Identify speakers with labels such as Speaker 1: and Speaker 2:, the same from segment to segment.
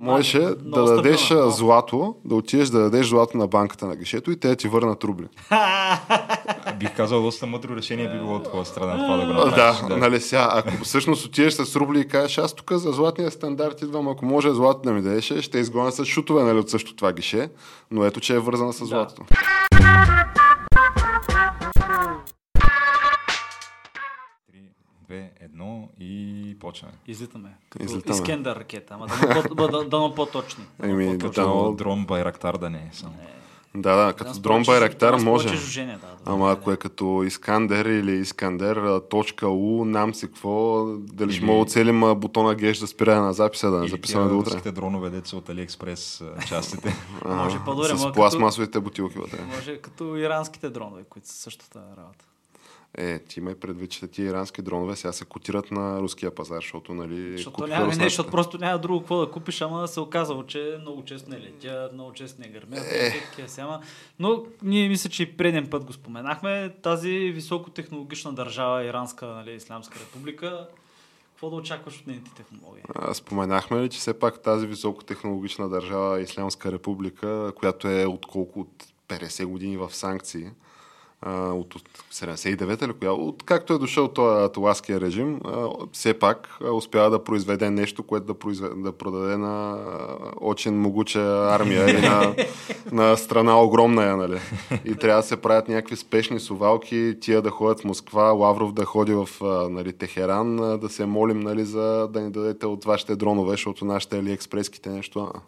Speaker 1: Можеше да дадеш
Speaker 2: стабилно.
Speaker 1: а, злато, да отидеш да дадеш злато на банката на гишето и те да ти върнат рубли.
Speaker 3: Бих казал, доста мъдро решение би било от твоя страна това да го
Speaker 1: А,
Speaker 3: направиш.
Speaker 1: да, нали сега, ако всъщност отидеш с рубли и кажеш, аз тук за златния стандарт идвам, ако може злато да ми дадеш, ще изгоня с шутове нали, от също това гише, но ето, че е вързана с златото.
Speaker 3: Две, едно и почваме.
Speaker 2: Излитаме. Като
Speaker 1: Излитаме.
Speaker 2: Искендър ракета, ама да по- да- дано по-точни. Дано
Speaker 1: Еми,
Speaker 2: по-точни.
Speaker 1: да, но-
Speaker 3: дрон Байрактар да не е само.
Speaker 1: Да, да, като
Speaker 2: с
Speaker 1: дрон Байрактар може.
Speaker 2: жужение, да, да,
Speaker 1: Ама
Speaker 2: да,
Speaker 1: ако е като Искандер или Искандер, точка У, нам си какво, дали ще
Speaker 3: Или-
Speaker 1: мога оцелим а, бутона геш да спира на записа, да не
Speaker 3: Или
Speaker 1: записваме до утре.
Speaker 3: руските дронове, деца от Алиекспрес частите.
Speaker 1: А,
Speaker 2: Може по-добре,
Speaker 1: С пластмасовите бутилки вътре.
Speaker 2: Може като иранските дронове, които са същата работа.
Speaker 1: Е, ти имай предвид, че тия ирански дронове сега се котират на руския пазар, защото, нали,
Speaker 2: Защото няма, не,
Speaker 1: руснаците.
Speaker 2: защото просто няма друго какво да купиш, ама се оказало, че много често не летят, много често не гърмят.
Speaker 1: Е.
Speaker 2: такива си, ама- Но ние мисля, че и преден път го споменахме. Тази високотехнологична държава, Иранска, нали, Исламска република, какво да очакваш от нейните технологии?
Speaker 1: А, Споменахме ли, че все пак тази високотехнологична държава, Ислямска република, която е от колко от 50 години в санкции, а, от, от 79-та или коя, от както е дошъл този аталаския режим, а, все пак а, успява да произведе нещо, което да, произведе, да продаде на а, очень могуча армия и на, на страна огромна е, нали. И трябва да се правят някакви спешни сувалки, тия да ходят в Москва, Лавров да ходи в а, нали, Техеран, а, да се молим нали, за да ни дадете от вашите дронове, защото нашите алиекспреските нещо. А.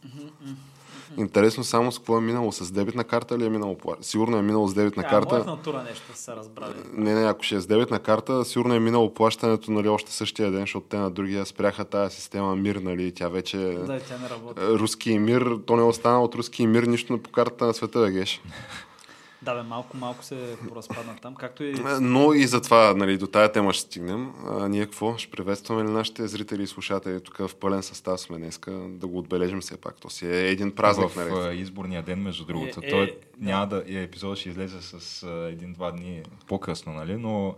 Speaker 1: Интересно само с какво е минало. С дебитна карта ли е минало? по- Сигурно е минало с дебитна
Speaker 2: Тя,
Speaker 1: карта.
Speaker 2: моят натура нещо са разбрали.
Speaker 1: Не, не, ако ще е с дебитна карта, сигурно е минало плащането нали, още същия ден, защото те на другия спряха тази система МИР, нали, тя вече...
Speaker 2: Да, тя не работи.
Speaker 1: Руски мир, то не е остана от руски мир нищо по картата на света, бе, геш.
Speaker 2: Да, бе, малко, малко се поразпадна там, както и...
Speaker 1: Е, Но и затова, нали, до тая тема ще стигнем. А, ние какво? Ще приветстваме ли нашите зрители и слушатели тук в пълен състав сме днеска, да го отбележим все пак. То си е един празник,
Speaker 3: в
Speaker 1: нали?
Speaker 3: а, изборния ден, между другото.
Speaker 2: Е, е,
Speaker 3: Той няма да, е, епизодът ще излезе с а, един-два дни по-късно, нали? Но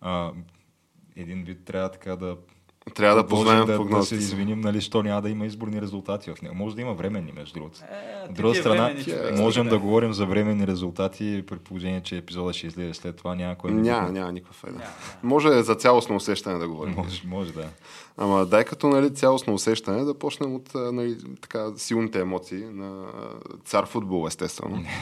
Speaker 3: а, един вид трябва така да
Speaker 1: Трябва да познаем
Speaker 3: да, да се
Speaker 1: прогнозите
Speaker 3: извиним, нали, що няма да има изборни резултати в него. Може да има временни, между другото.
Speaker 2: Е,
Speaker 3: От друга страна,
Speaker 2: временни човек,
Speaker 3: можем да
Speaker 2: бе.
Speaker 3: говорим за временни резултати, при положение, че епизода ще излезе след това. Няма кой да
Speaker 1: Няма,
Speaker 3: го-
Speaker 1: няма никаква файда.
Speaker 2: Няма,
Speaker 1: Може за цялостно усещане да говорим.
Speaker 3: Може, може да.
Speaker 1: Ама дай като нали, цялостно усещане да почнем от нали, така, силните емоции на цар футбол, естествено.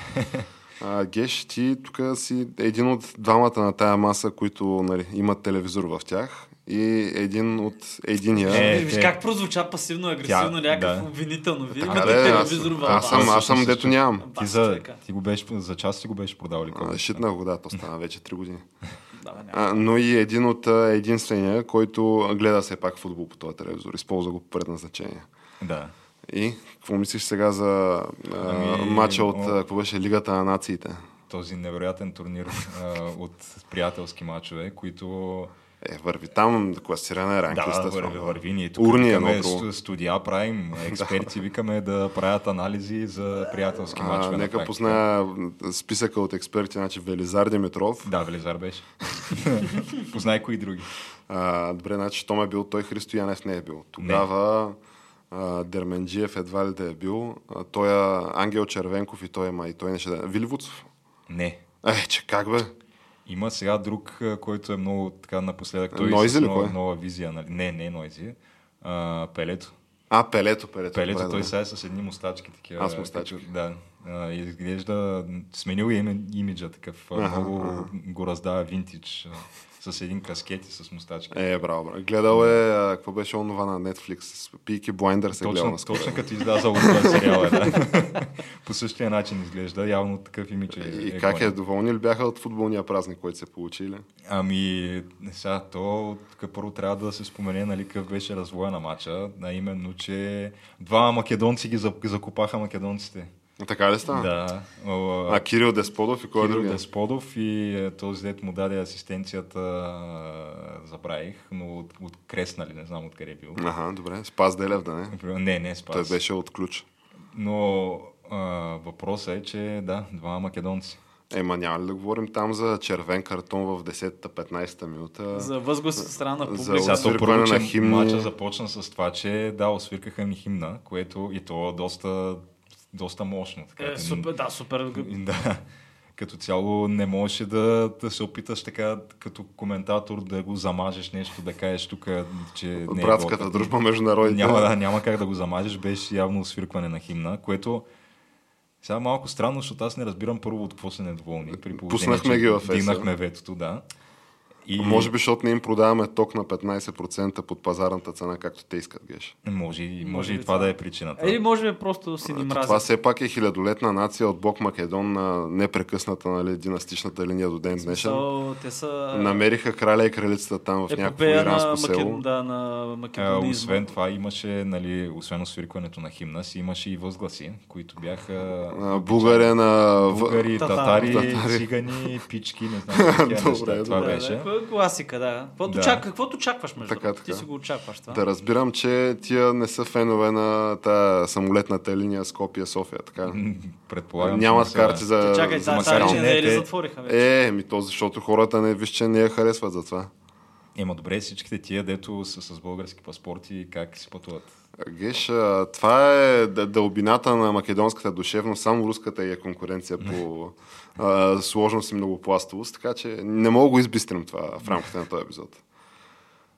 Speaker 1: А, Геш, ти тук си един от двамата на тая маса, които нали, имат телевизор в тях и един от единия.
Speaker 3: Е,
Speaker 2: Виж
Speaker 3: те-
Speaker 2: как прозвуча пасивно-агресивно, някакъв
Speaker 3: да.
Speaker 2: обвинително. Вие имате телевизор в
Speaker 1: аз, съм, аз съм дето нямам.
Speaker 3: Ти, за, ти го беше, за част си го беше продал ли?
Speaker 1: А, Шитнах го, да, то стана вече 3 години.
Speaker 2: Да.
Speaker 1: А, но и един от единствения, който гледа все пак футбол по този телевизор, използва го по предназначение.
Speaker 3: Да.
Speaker 1: И какво мислиш сега за
Speaker 3: Ами,
Speaker 1: матча от
Speaker 3: о.
Speaker 1: какво беше Лигата на нациите?
Speaker 3: Този невероятен турнир а, от приятелски матчове, които
Speaker 1: Е, върви там, класиране, ранглиста.
Speaker 3: да, върви, върви. Ние тук
Speaker 1: Урни е
Speaker 3: викаме, сту- студия правим, експерти викаме да правят анализи за приятелски на
Speaker 1: нека позная списъка от експерти, значи Велизар Димитров.
Speaker 3: Да, Велизар беше. Познай кои други.
Speaker 1: А, добре, значи Том е бил, той Христо Янев не е бил. Тогава а, Дерменджиев едва ли да е бил. А, той е Ангел Червенков и той е май. Той не ще да е. Виливуцов?
Speaker 3: Не.
Speaker 1: Е, че как бе?
Speaker 3: Има сега друг, който е много така напоследък. Той
Speaker 1: Нойзи ли
Speaker 3: нова,
Speaker 1: кой?
Speaker 3: нова визия. Нали? Не, не е Нойзи. А, Пелето.
Speaker 1: А, Пелето, Пелето.
Speaker 3: Пелето, той
Speaker 1: да.
Speaker 3: сега е с едни мустачки такива.
Speaker 1: Аз мустачки.
Speaker 3: като- Да. А, изглежда, сменил е имиджа такъв. а,
Speaker 1: Аха,
Speaker 3: много
Speaker 1: аха.
Speaker 3: го раздава винтидж. С един каскет и с мустачки.
Speaker 1: Е, браво, браво. Гледал е, а, какво беше онова на Netflix? Пики Блайндър се гледал наскоро.
Speaker 3: точно като излязал от този сериал е, да. По същия начин изглежда, явно такъв имидж е.
Speaker 1: И как е, доволни ли бяха от футболния празник, който се получи? Или?
Speaker 3: Ами, сега, то тук първо трябва да се спомене, нали, какъв беше развоя на матча, а именно, че два македонци ги зак- закопаха македонците.
Speaker 1: Така ли стана?
Speaker 3: Да.
Speaker 1: А Кирил Десподов и кой е
Speaker 3: Кирил
Speaker 1: другия?
Speaker 3: Десподов и е, този дет му даде асистенцията, забравих, но от, от Крест, нали, не знам откъде е бил.
Speaker 1: Аха, добре. Спас Делев, да не?
Speaker 3: Не, не, спас.
Speaker 1: Той беше от ключ.
Speaker 3: Но а, въпросът е, че да, два македонци.
Speaker 1: Ема няма ли да говорим там за червен картон в 10-та, 15-та минута?
Speaker 2: За възглас от страна на
Speaker 1: За
Speaker 2: публика.
Speaker 1: Освиркване
Speaker 3: първо,
Speaker 1: на химни.
Speaker 3: матча започна с това, че да, освиркаха ни химна, което и то доста, доста мощно. Така,
Speaker 2: Е, супер, да, супер.
Speaker 3: Да. Като цяло не можеше да, да се опиташ така като коментатор да го замажеш нещо, да кажеш тук, че не е
Speaker 1: Братската
Speaker 3: било-
Speaker 1: дружба между народите.
Speaker 3: Няма, да, няма как да го замажеш, беше явно освиркване на химна, което сега малко странно, защото аз не разбирам първо от какво са недоволни. При
Speaker 1: Пуснахме ги в ЕС.
Speaker 3: Дигнахме ветото, да. И
Speaker 1: Може би, защото не им продаваме ток на 15% под пазарната цена, както те искат, геш.
Speaker 3: Може, и- може,
Speaker 2: Може
Speaker 3: и това
Speaker 2: това.
Speaker 3: да е причината.
Speaker 2: Или може би просто си ни
Speaker 1: Това
Speaker 2: мрази.
Speaker 1: все пак е хилядолетна нация от Бог Македон на непрекъсната нали, династичната линия до ден днешен.
Speaker 2: Те са...
Speaker 1: Намериха краля и кралицата там в някакво
Speaker 2: епопея на,
Speaker 1: иранско
Speaker 2: Макед...
Speaker 1: село.
Speaker 2: да, на
Speaker 3: А,
Speaker 2: македонизма.
Speaker 3: освен това имаше, нали, освен освиркването на химна си, имаше и възгласи, които бяха
Speaker 1: А, на...
Speaker 3: българи,
Speaker 2: Татари.
Speaker 3: татари,
Speaker 1: Татари.
Speaker 3: цигани, пички, не знам
Speaker 1: Добре,
Speaker 3: неща. Това беше.
Speaker 2: Класика, да. Каквото,
Speaker 3: Да.
Speaker 2: Чак, каквото очакваш, между
Speaker 1: Така,
Speaker 2: другото. Ти
Speaker 1: така.
Speaker 2: си го очакваш това.
Speaker 1: Да разбирам, че тия не са фенове на тази самолетната линия Скопия-София. Така.
Speaker 3: М, Предполагам,
Speaker 1: Нямат карти за...
Speaker 2: Чакай,
Speaker 1: за
Speaker 2: че
Speaker 3: не,
Speaker 2: не е ли
Speaker 3: те-
Speaker 2: затвориха вече?
Speaker 1: Е, ми то, защото хората не виж, че не я харесват за това.
Speaker 3: Ема добре, всичките тия, дето са с български паспорти, как си пътуват?
Speaker 1: Геш, това е дълбината на македонската душевност, само руската е конкуренция по а, сложност и многопластовост, така че не мога го избистрим това в рамките на този епизод.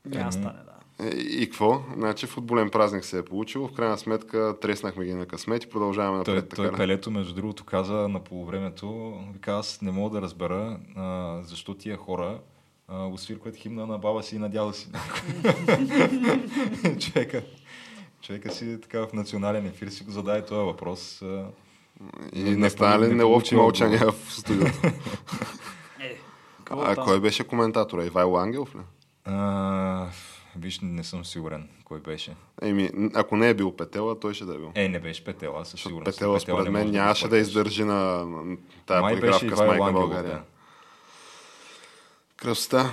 Speaker 2: Няма стане, да.
Speaker 1: И какво? Значи футболен празник се е получил, в крайна сметка треснахме ги на късмет и продължаваме
Speaker 3: Той,
Speaker 1: напред.
Speaker 3: той
Speaker 1: така. ли?
Speaker 3: Пелето, между другото, каза на полувремето, вика, аз не мога да разбера а, защо тия хора а, освиркват химна на баба си и на дядо си. човека, човека си така в национален ефир си го зададе този въпрос.
Speaker 1: И
Speaker 3: не-
Speaker 1: не, стана ли
Speaker 3: не
Speaker 1: неловко
Speaker 3: получи
Speaker 1: мълчание
Speaker 3: отговор.
Speaker 1: в студиото?
Speaker 2: Е,
Speaker 1: а
Speaker 2: там?
Speaker 1: кой беше коментатора? Ивайло Ангелов ли?
Speaker 3: а, виж, не съм сигурен кой беше.
Speaker 1: Еми, ако не е бил Петела, той ще да е бил.
Speaker 3: Е, не беше Петела, със сигурност.
Speaker 1: Петела, според
Speaker 3: не
Speaker 1: мен, нямаше да
Speaker 3: изпъкаш.
Speaker 1: издържи на на тая
Speaker 3: Май
Speaker 1: подигравка с
Speaker 3: Ивайло
Speaker 1: майка
Speaker 3: Ангелов,
Speaker 1: България.
Speaker 3: да.
Speaker 1: Красота.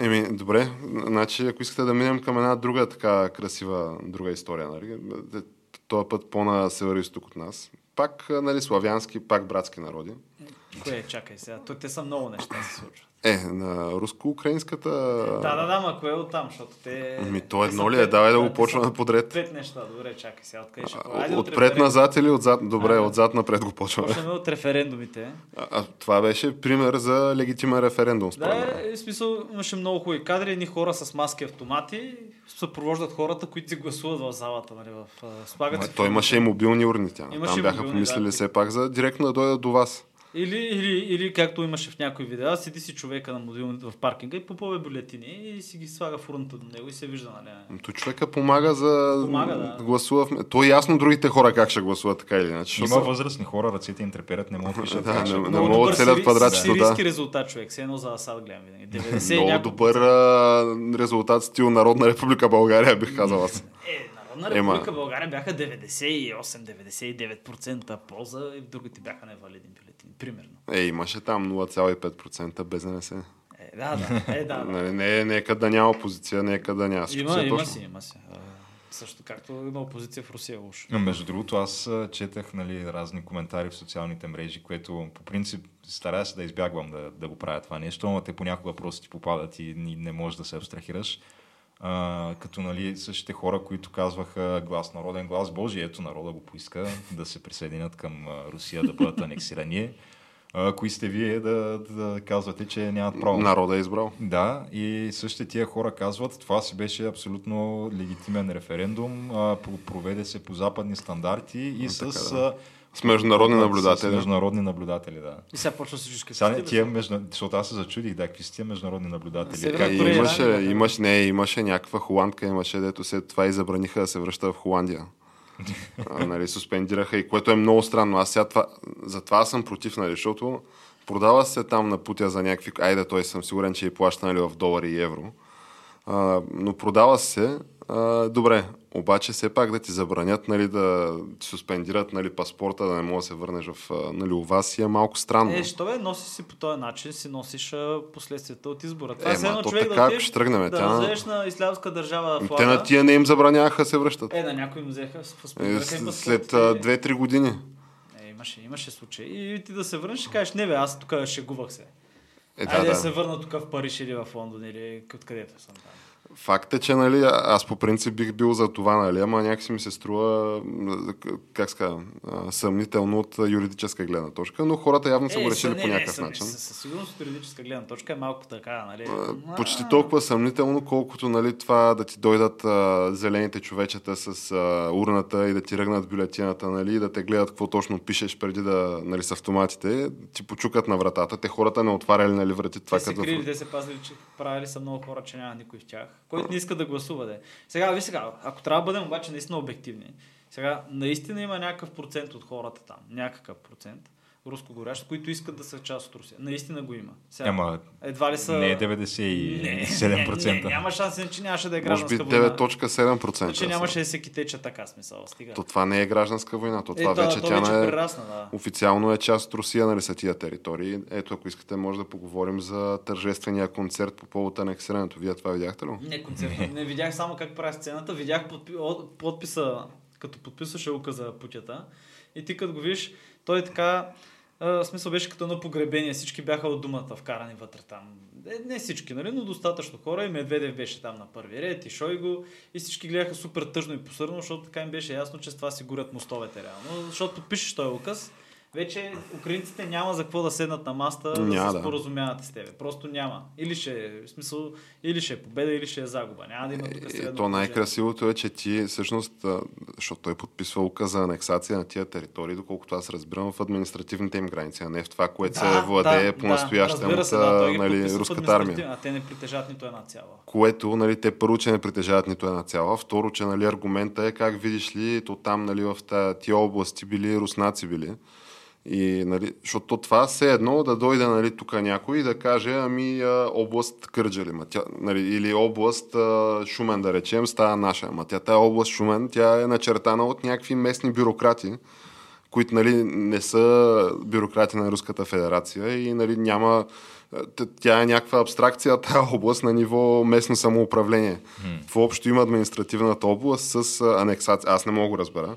Speaker 1: Еми, добре. Значи, ако искате да минем към една друга така красива друга история, нали? Този път по-на северо-исток от нас. Пак, нали, славянски, пак братски народи.
Speaker 2: Кое, чакай сега. То, те са много неща се случват.
Speaker 1: Е, на руско-украинската...
Speaker 2: Да, да, да, ма кое е оттам, защото те...
Speaker 1: Ми, то едно ли е? Давай да го почваме подред.
Speaker 2: Пет неща, добре, чакай сега, откъде ще... Айде
Speaker 1: Отпред
Speaker 2: референ-
Speaker 1: назад или отзад? Добре,
Speaker 2: А,
Speaker 1: отзад напред го почваме.
Speaker 2: Почваме от референдумите.
Speaker 1: А, а, това беше пример за легитимен референдум.
Speaker 2: Да, е, в смисъл имаше много хубави кадри, едни хора с маски автомати съпровождат хората, които си гласуват в залата, нали, в а, слагат
Speaker 1: Ма,
Speaker 2: си
Speaker 1: той имаше и мобилни урни. Тя. Там бяха помислили все пак за директно да дойдат до вас.
Speaker 2: Или, или, или както имаше в някои видеа, седи си човека на мобилните в паркинга и попълва бюлетини и си ги слага в урната до него и се вижда, нали?
Speaker 1: То човека помага за
Speaker 2: Помага, да.
Speaker 1: гласува. В... То е ясно другите хора как ще гласуват, така или иначе.
Speaker 3: Има
Speaker 1: са-
Speaker 3: възрастни хора, ръцете им треперят, не могат да пишат.
Speaker 1: Да,
Speaker 3: как ще
Speaker 1: не-
Speaker 3: го-
Speaker 1: не
Speaker 2: Много
Speaker 1: мога
Speaker 2: добър
Speaker 1: целият
Speaker 2: сири-
Speaker 1: квадратчето, да.
Speaker 2: Сирийски резултат, човек. Все едно за Асад гледам винаги. 90 и
Speaker 1: Много
Speaker 2: няколко.
Speaker 1: добър а, резултат стил Народна република България, бих казал аз.
Speaker 2: Е,
Speaker 1: Ема.
Speaker 2: република България бяха 98-99% полза и другите бяха невалидни примерно.
Speaker 1: Е, имаше там 0,5% без НС.
Speaker 2: Е, да, да, е, да. да.
Speaker 1: Нали, не, нека да няма опозиция, нека да няма. Всичко
Speaker 2: Има,
Speaker 1: е
Speaker 2: има
Speaker 1: точно.
Speaker 2: си, има си. А, Също както има опозиция в Русия уж.
Speaker 3: Но, Между другото, аз четах нали, разни коментари в социалните мрежи, което по принцип старая се да избягвам да, да го правя това нещо, но те понякога просто ти попадат и, и не можеш да се абстрахираш. А, като нали, същите хора, които казваха глас народен глас, Божи, ето народа го поиска да се присъединят към а, Русия, да бъдат анексирани. А, кои сте вие да, да казвате, че нямат право?
Speaker 1: Народа е избрал.
Speaker 3: Да, и същите тия хора казват, това си беше абсолютно легитимен референдум, а, про- проведе се по западни стандарти и с,
Speaker 1: така,
Speaker 3: а,
Speaker 1: С международни
Speaker 3: с
Speaker 1: наблюдатели.
Speaker 3: международни наблюдатели, да.
Speaker 2: И сега почва всички.
Speaker 3: Сега не тия, между... защото аз се зачудих, да, какви са тия международни наблюдатели. Как-
Speaker 1: Е,
Speaker 2: Корея,
Speaker 1: имаше,
Speaker 2: да, да.
Speaker 1: имаше, не, имаше някаква холандка, имаше, дето след това и забраниха да се връща в Холандия. а, нали, суспендираха и което е много странно. Аз сега това, затова съм против, нали, защото продава се там на путя за някакви... Айде, той съм сигурен, че и плаща нали, в долари и евро. А, но продава се... А, добре, обаче все пак да ти забранят нали, да ти суспендират нали, паспорта, да не можеш да се върнеш в нали, у вас си е малко странно.
Speaker 2: Е, що бе, носиш си по този начин, си носиш последствията от избора. Това
Speaker 1: Е,
Speaker 2: е
Speaker 1: ма, то
Speaker 2: човек
Speaker 1: така,
Speaker 2: да отидеш
Speaker 1: ще тръгнем,
Speaker 2: да
Speaker 1: тя-
Speaker 2: вземеш на ислямска държава флага.
Speaker 1: Те на тия не им забраняваха да се връщат.
Speaker 2: Е, на някои им взеха,
Speaker 1: Е, след
Speaker 2: и-
Speaker 1: а, 2-3 години.
Speaker 2: Е, имаше, имаше случаи. И ти да се върнеш и кажеш, не бе, аз тук шегувах се.
Speaker 1: Е,
Speaker 2: Айде да,
Speaker 1: да,
Speaker 2: се върна тук в Париж или в Лондон или където съм там.
Speaker 1: Факт е, че нали, аз по принцип бих бил за това, нали, ама някакси ми се струва, как ска, съмнително от юридическа гледна точка, но хората явно са го решили
Speaker 2: съ-
Speaker 1: по
Speaker 2: не,
Speaker 1: някакъв начин.
Speaker 2: Със, със сигурност от юридическа гледна точка е малко така, нали?
Speaker 1: А, Почти толкова съмнително, колкото нали, това да ти дойдат а, зелените човечета с а, урната и да ти ръгнат бюлетината, нали, и да те гледат какво точно пишеш преди да, нали, с автоматите, ти почукат на вратата. Те хората не отваряли нали, врати това
Speaker 2: Те се
Speaker 1: като...
Speaker 2: крили, те се пазили, че правили са много хора, че няма никой в тях, който не иска да гласува. Де. Сега, ви сега, ако трябва да бъдем обаче наистина обективни, сега наистина има някакъв процент от хората там, някакъв процент, рускоговорящи, които искат да са част от Русия. Наистина го има. Сега,
Speaker 3: Ама
Speaker 2: едва ли са...
Speaker 3: не е
Speaker 2: Не,
Speaker 3: 97%.
Speaker 2: не, не, няма шанс, че нямаше да е
Speaker 1: Може
Speaker 2: гражданска
Speaker 1: би
Speaker 2: война.
Speaker 1: 9.7%.
Speaker 2: Че нямаше да се китеча така смисъл. Стига.
Speaker 1: То това не е гражданска война, то
Speaker 2: Е,
Speaker 1: това
Speaker 2: да,
Speaker 1: вече
Speaker 2: то
Speaker 1: тя
Speaker 2: вече
Speaker 1: е...
Speaker 2: прерасна, да.
Speaker 1: Официално е част от Русия, нали са тия територии. Ето, ако искате, може да поговорим за тържествения концерт по повод анексирането. Вие това видяхте ли?
Speaker 2: Не, концерт. Не. не видях само как прави сцената, видях подпи... подписа, като подписваше ука за путята. И ти като го видиш, той е така, смисъл беше като на погребение, всички бяха от думата вкарани вътре там. Е, не всички, нали, но достатъчно хора и Медведев беше там на първи ред и Шойго и всички гледаха супер тъжно и посърно, защото така им беше ясно, че с това си горят мостовете реално. Защото подпишеш този указ, вече украинците няма за какво да седнат на маста да
Speaker 1: Няма,
Speaker 2: се
Speaker 1: да.
Speaker 2: споразумяват с тебе. Просто няма. Или ще в смисъл, или ще е победа, или ще е загуба. Няма да има тук
Speaker 1: Е,
Speaker 2: средно
Speaker 1: то най-красивото е, че ти всъщност, защото той подписва ука за анексация на тия територии, доколкото аз разбирам в административните им граници, а не в това, което се владее по настоящем
Speaker 2: се, да, той ги
Speaker 1: а, нали, руската армия.
Speaker 2: А те не притежават нито една цяла.
Speaker 1: Което, нали, те първо, че не притежават нито една цяла. Второ, че нали, аргумента е как видиш ли, то там нали, в тия области били руснаци били. И, нали, защото това все едно да дойде нали, тук някой и да каже, ами област Кърджали, ма тя, нали, или област а, Шумен, да речем, става наша. Ама тя тая област Шумен, тя е начертана от някакви местни бюрократи, които нали, не са бюрократи на Руската федерация и нали, няма. Тя е някаква абстракция, тази област на ниво местно самоуправление. Какво общо има административната област с анексация? Аз не мога да разбера.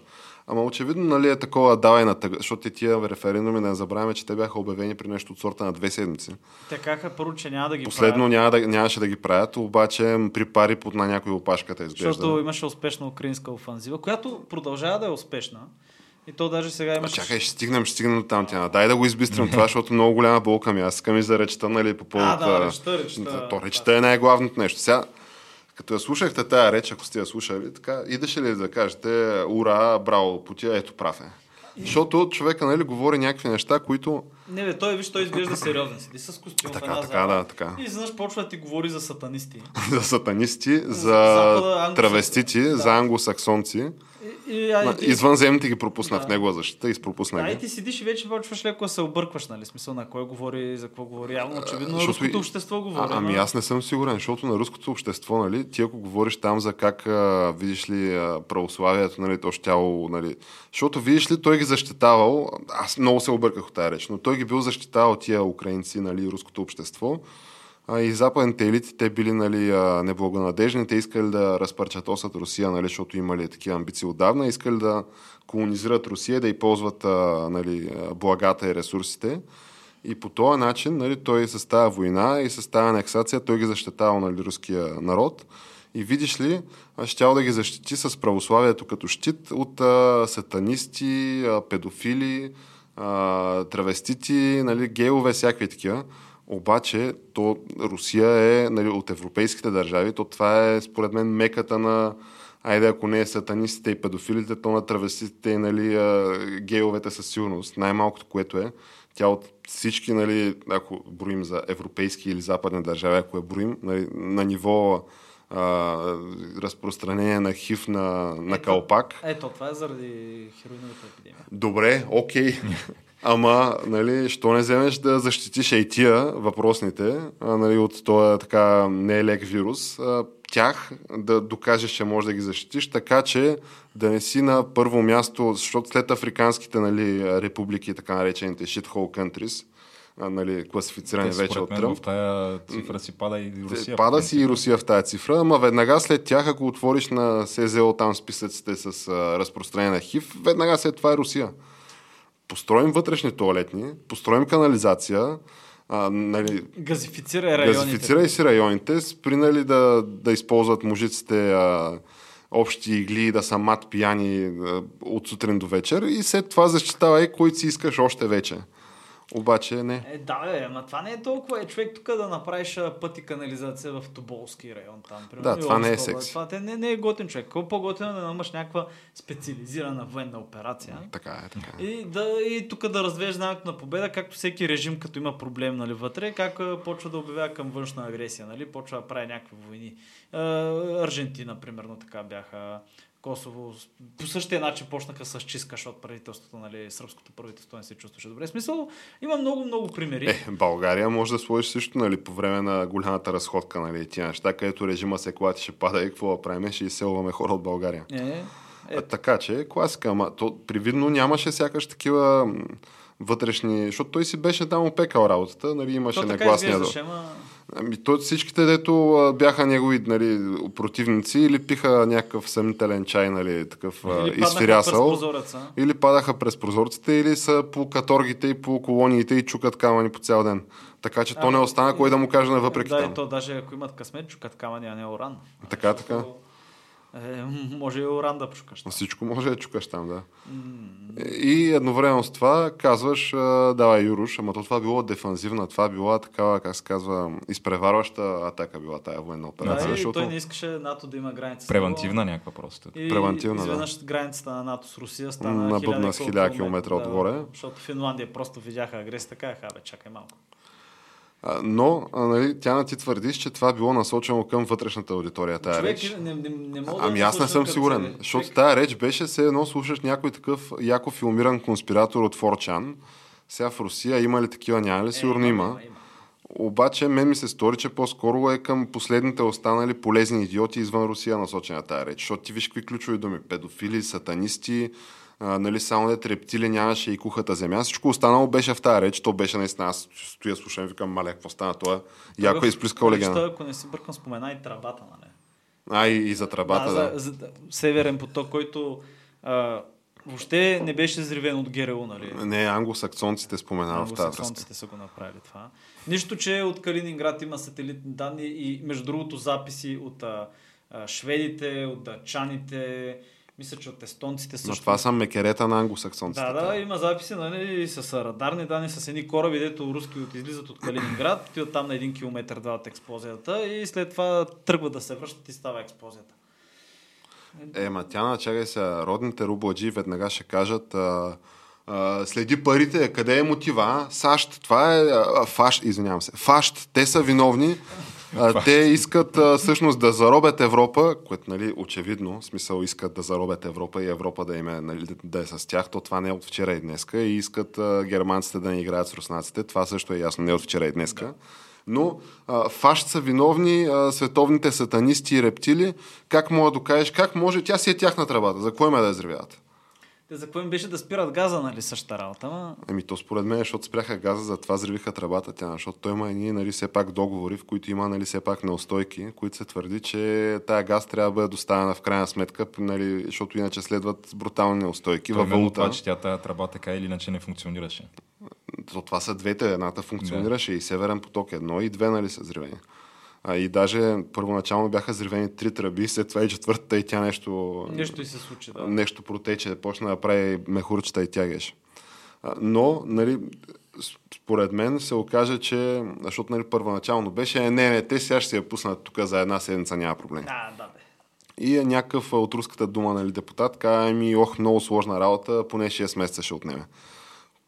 Speaker 1: Ама очевидно нали, е такова давай на тъга, защото те тия референдуми, не забравяме, че те бяха обявени при нещо от сорта на две седмици.
Speaker 2: Те казаха първо, че няма да ги
Speaker 1: Последно
Speaker 2: правят,
Speaker 1: няма да, нямаше да ги правят, обаче при пари под на някой опашката изглежда.
Speaker 2: защото имаше успешна украинска офанзива, която продължава да е успешна. И то даже сега
Speaker 1: Ма
Speaker 2: имаше...
Speaker 1: чакай, ще стигнем, ще стигнем до там. Тя. Дай да го избистрим това, защото много голяма болка ми. Аз искам и за речта, нали, по повод...
Speaker 2: А, да, речта, речта.
Speaker 1: То речта е най-главното нещо. Сега, като я слушахте тая реч, ако сте я слушали, така, идеше ли да кажете, ура, браво, путя, ето прав е. Защото човека, нали, говори някакви неща, които...
Speaker 2: Не, бе, той, виж, той изглежда сериозен. Седи с костюм в
Speaker 1: Така,
Speaker 2: една
Speaker 1: така,
Speaker 2: зала.
Speaker 1: да, така.
Speaker 2: И изведнъж почва да ти говори за сатанисти.
Speaker 1: за сатанисти, за
Speaker 2: Запада, англосакс-
Speaker 1: травестити,
Speaker 2: да.
Speaker 1: за англосаксонци.
Speaker 2: И, и, а, и,
Speaker 1: Извънземните ги пропусна
Speaker 2: Да.
Speaker 1: в негова защита и пропусна
Speaker 2: Да, и ти седиш и вече почваш леко да се объркваш, нали? Смисъл на кой говори, за какво говори. Явно, очевидно,
Speaker 1: Защото
Speaker 2: руското
Speaker 1: и-
Speaker 2: общество говори.
Speaker 1: А, ами аз не съм сигурен, защото на руското общество, нали, ти ако говориш там за как, а, видиш ли, а, православието, нали, то щяло, нали, защото видиш ли, той ги защитавал, аз много се обърках от тази реч, но той ги бил защитавал тия украинци, нали, руското общество, и западните елити, те били нали, неблагонадежни, те искали да разпърчатосат Русия, нали, защото имали такива амбиции отдавна, искали да колонизират Русия, да и ползват нали, благата и ресурсите. И по този начин нали, той с тази война и с тази анексация той ги защитава нали, руския народ. И видиш ли, щял да ги защити с православието като щит от а, сатанисти, а, педофили, а, травестити, нали, геове, всякакви такива. Обаче, то Русия е нали, от европейските държави, то това е според мен меката на Айде, ако не е сатанистите и педофилите, то на травестите и нали, а, геовете със сигурност. Най-малкото, което е, тя от всички, нали, ако броим за европейски или западни държави, ако я броим, нали, на ниво а, разпространение на хив на, на
Speaker 2: Ето.
Speaker 1: калпак,
Speaker 2: Ето, това е заради хероиновата епидемия.
Speaker 1: Добре, окей. Ама, нали, що не вземеш да защитиш и тия въпросните, а, нали, от този така не е вирус, а, тях да докажеш, че можеш да ги защитиш, така че да не си на първо място, защото след африканските нали, републики, така наречените shithole countries, а, нали, класифицирани
Speaker 3: Те,
Speaker 1: вече от Тръмп,
Speaker 3: в тая цифра си пада и Русия.
Speaker 1: Пада си и Русия в тази цифра, ама веднага след тях, ако отвориш на СЗО там списъците с а, разпространение на ХИВ, веднага след това е Русия. Построим вътрешни туалетни, построим канализация, а, нали,
Speaker 2: Газифицирай районите.
Speaker 1: газифицирай си районите, спри нали, да, да използват мужиците а, общи игли, да са мат пияни а, от сутрин до вечер и след това защитавай който си искаш още вече. Обаче не.
Speaker 2: Е, да, бе, ама това не е толкова. Е, човек тук да направиш а, път и канализация в Тоболски район. Там, примерно,
Speaker 1: Да, това не е секси.
Speaker 2: Това не, не е готин човек. Колко по-готино е да имаш някаква специализирана военна операция.
Speaker 1: Така е, така е.
Speaker 2: И, да, и тук да развееш знамето на победа, както всеки режим, като има проблем нали, вътре, как а, почва да обявява към външна агресия, нали, почва да прави някакви войни. А, Аржентина, примерно, така бяха. Косово по същия начин почнаха с чистка, защото правителството, нали, сръбското правителство не се чувстваше добре. В смисъл, има много, много примери.
Speaker 1: Е, България може да сложиш също, нали, по време на голямата разходка, нали, тия неща, където режима се клати, ще пада и какво да правим, ще изселваме хора от България.
Speaker 2: Е, е,
Speaker 1: А, така че, класика, ама то привидно нямаше сякаш такива вътрешни, защото той си беше там опекал работата, нали, имаше
Speaker 2: изглеждаше, ама...
Speaker 1: Ами, то всичките, дето а, бяха негови нали, противници, или пиха някакъв съмнителен чай, нали, такъв а,
Speaker 2: Или прозореца.
Speaker 1: или падаха през прозорците, или са по каторгите и по колониите и чукат камъни по цял ден. Така че то
Speaker 2: Ами,
Speaker 1: не остана кой да му каже на въпреки
Speaker 2: Да,
Speaker 1: там.
Speaker 2: и то даже ако имат късмет, чукат камъни, а не уран.
Speaker 1: Така, така.
Speaker 2: Е, може и уран да пшукаш.
Speaker 1: Всичко може да чукаш там, да. И едновременно с това казваш, давай Юруш, ама то това било дефанзивна, това била такава, как се казва, изпреварваща атака била тая военна операция,
Speaker 2: Да,
Speaker 1: защото
Speaker 2: той не искаше НАТО да има граница. с
Speaker 3: Превентивна някаква просто.
Speaker 2: И
Speaker 1: Превентивна, да.
Speaker 2: изведнъж границата на НАТО с Русия стана
Speaker 1: Набъбна с
Speaker 2: колко
Speaker 1: хиляда километра отгоре.
Speaker 2: Защото Финландия просто видяха агресията, казаха, бе, чакай малко.
Speaker 1: Но, нали, тя ти твърдиш, че това било насочено към вътрешната аудитория, тая
Speaker 2: Човек,
Speaker 1: реч.
Speaker 2: не, не, не мога
Speaker 1: Ами
Speaker 2: да
Speaker 1: аз не съм сигурен,
Speaker 2: цели.
Speaker 1: защото
Speaker 2: Човек,
Speaker 1: тая реч беше все едно слушаш някой такъв яко филмиран конспиратор от Форчан. Сега в Русия има ли такива, няма ли? Сигурно
Speaker 2: е,
Speaker 1: има.
Speaker 2: има, има.
Speaker 1: Обаче мен ми се стори, че по-скоро е към последните останали полезни идиоти извън Русия насочена тази реч. Защото ти виж какви ключови думи. Педофили, сатанисти, а, нали, само дет рептили нямаше и кухата земя. Всичко останало беше в тази реч. То беше наистина. Аз стоя слушам и викам, маля, какво стана това? Яко е изплискал легенда.
Speaker 2: Ако не си бъркам, спомена и трабата, нали?
Speaker 1: А, и, и за трабата, да.
Speaker 2: за, за, Северен поток, който а, въобще не беше взривен от ГРУ, нали?
Speaker 1: Не, англосаксонците споменава в тази.
Speaker 2: Англосаксонците са го направили това. Нищо, че от Калининград има сателитни данни и между другото записи от а, а, шведите, от датчаните, мисля, че от естонците също.
Speaker 1: Но това са мекерета на англосаксонците.
Speaker 2: Да, да, има записи нали, с радарни данни, с едни кораби, дето руски от излизат от Калининград, отиват там на един километър два от експлозията и след това тръгват да се връщат и става експлозията.
Speaker 1: Е, ма тя, чакай се, родните рубладжи веднага ще кажат а, а, следи парите, къде е мотива? САЩ, това е а, ФАЩ, извинявам се, ФАЩ, те са виновни. А, те искат а, всъщност да заробят Европа, което нали, очевидно, в смисъл искат да заробят Европа и Европа да, им е, нали, да е с тях, то това не е от вчера и днеска и искат а, германците да не играят с руснаците, това също е ясно, не е от вчера и днеска. Да. Но а, ФАЩ са виновни, а, световните сатанисти и рептили. Как мога да докажеш? Как може? Тя си е тяхна тръбата. За кой ме да я взривяват?
Speaker 2: Те за какво им беше да спират газа, нали, същата работа, ама...
Speaker 1: Еми то според мен, защото спряха газа, затова взривиха тръбата тя, защото той има едни, нали, все пак договори, в които има, нали, все пак неустойки, които се твърди, че тая газ трябва да бъде доставена в крайна сметка, нали, защото иначе следват брутални неустойки
Speaker 3: Той
Speaker 1: във валута.
Speaker 3: това, че тя тази тръба така или иначе не функционираше.
Speaker 1: То това са двете. Едната функционираше и Северен поток едно и две, нали, са взривени. А, и даже първоначално бяха взривени три тръби, след това и четвъртата и тя нещо...
Speaker 2: Нещо и се случи, да.
Speaker 1: нещо протече, почна да прави мехурчета и тягаш. А, Но, нали, според мен се окаже, че, защото нали, първоначално беше, е, не, не, те сега ще се я пуснат тук за една седмица, няма проблем.
Speaker 2: Да, да, бе.
Speaker 1: И е някакъв от руската дума, нали, депутат, каза ми, ох, много сложна работа, поне 6 месеца ще отнеме.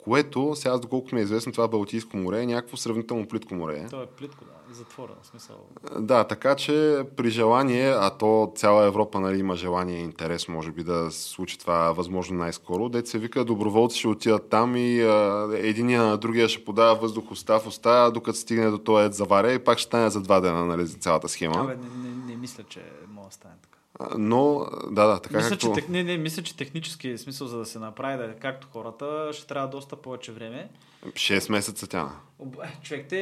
Speaker 1: Което, сега доколкото ми е известно, това Балтийско море е някакво сравнително плитко море.
Speaker 2: То е плитко, да, затворено, смисъл.
Speaker 1: Да, така че при желание, а то цяла Европа нали, има желание и интерес, може би да случи това възможно най-скоро, дет се вика, доброволци ще отидат там и а, единия на другия ще подава въздух уста в уста, докато стигне до този ед заваря и пак ще стане за два дена нали, за цялата схема.
Speaker 2: Абе, не, не, не, мисля, че може да стане така.
Speaker 1: Но, да, да, така
Speaker 2: Мисля,
Speaker 1: както...
Speaker 2: че, не, не, мисля, че технически смисъл, за да се направи да е както хората, ще трябва доста повече време.
Speaker 1: 6 месеца тя.
Speaker 2: Е, Човек, те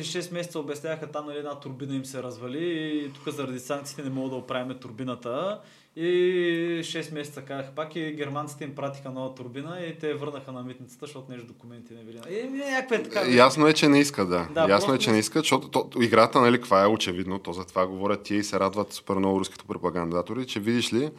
Speaker 2: 6 месеца обясняваха там, нали, една турбина им се развали и тук заради санкциите не мога да оправим турбината И 6 месеца казаха пак и германците им пратиха нова турбина и те върнаха на митницата, защото нещо документи не били. И някаква е така.
Speaker 1: Ясно е, че не искат, да.
Speaker 2: Да,
Speaker 1: Ясно е, че не искат, защото то, играта, нали, каква е очевидно, то за това говорят тия и се радват супер много руските пропагандатори, че видиш ли,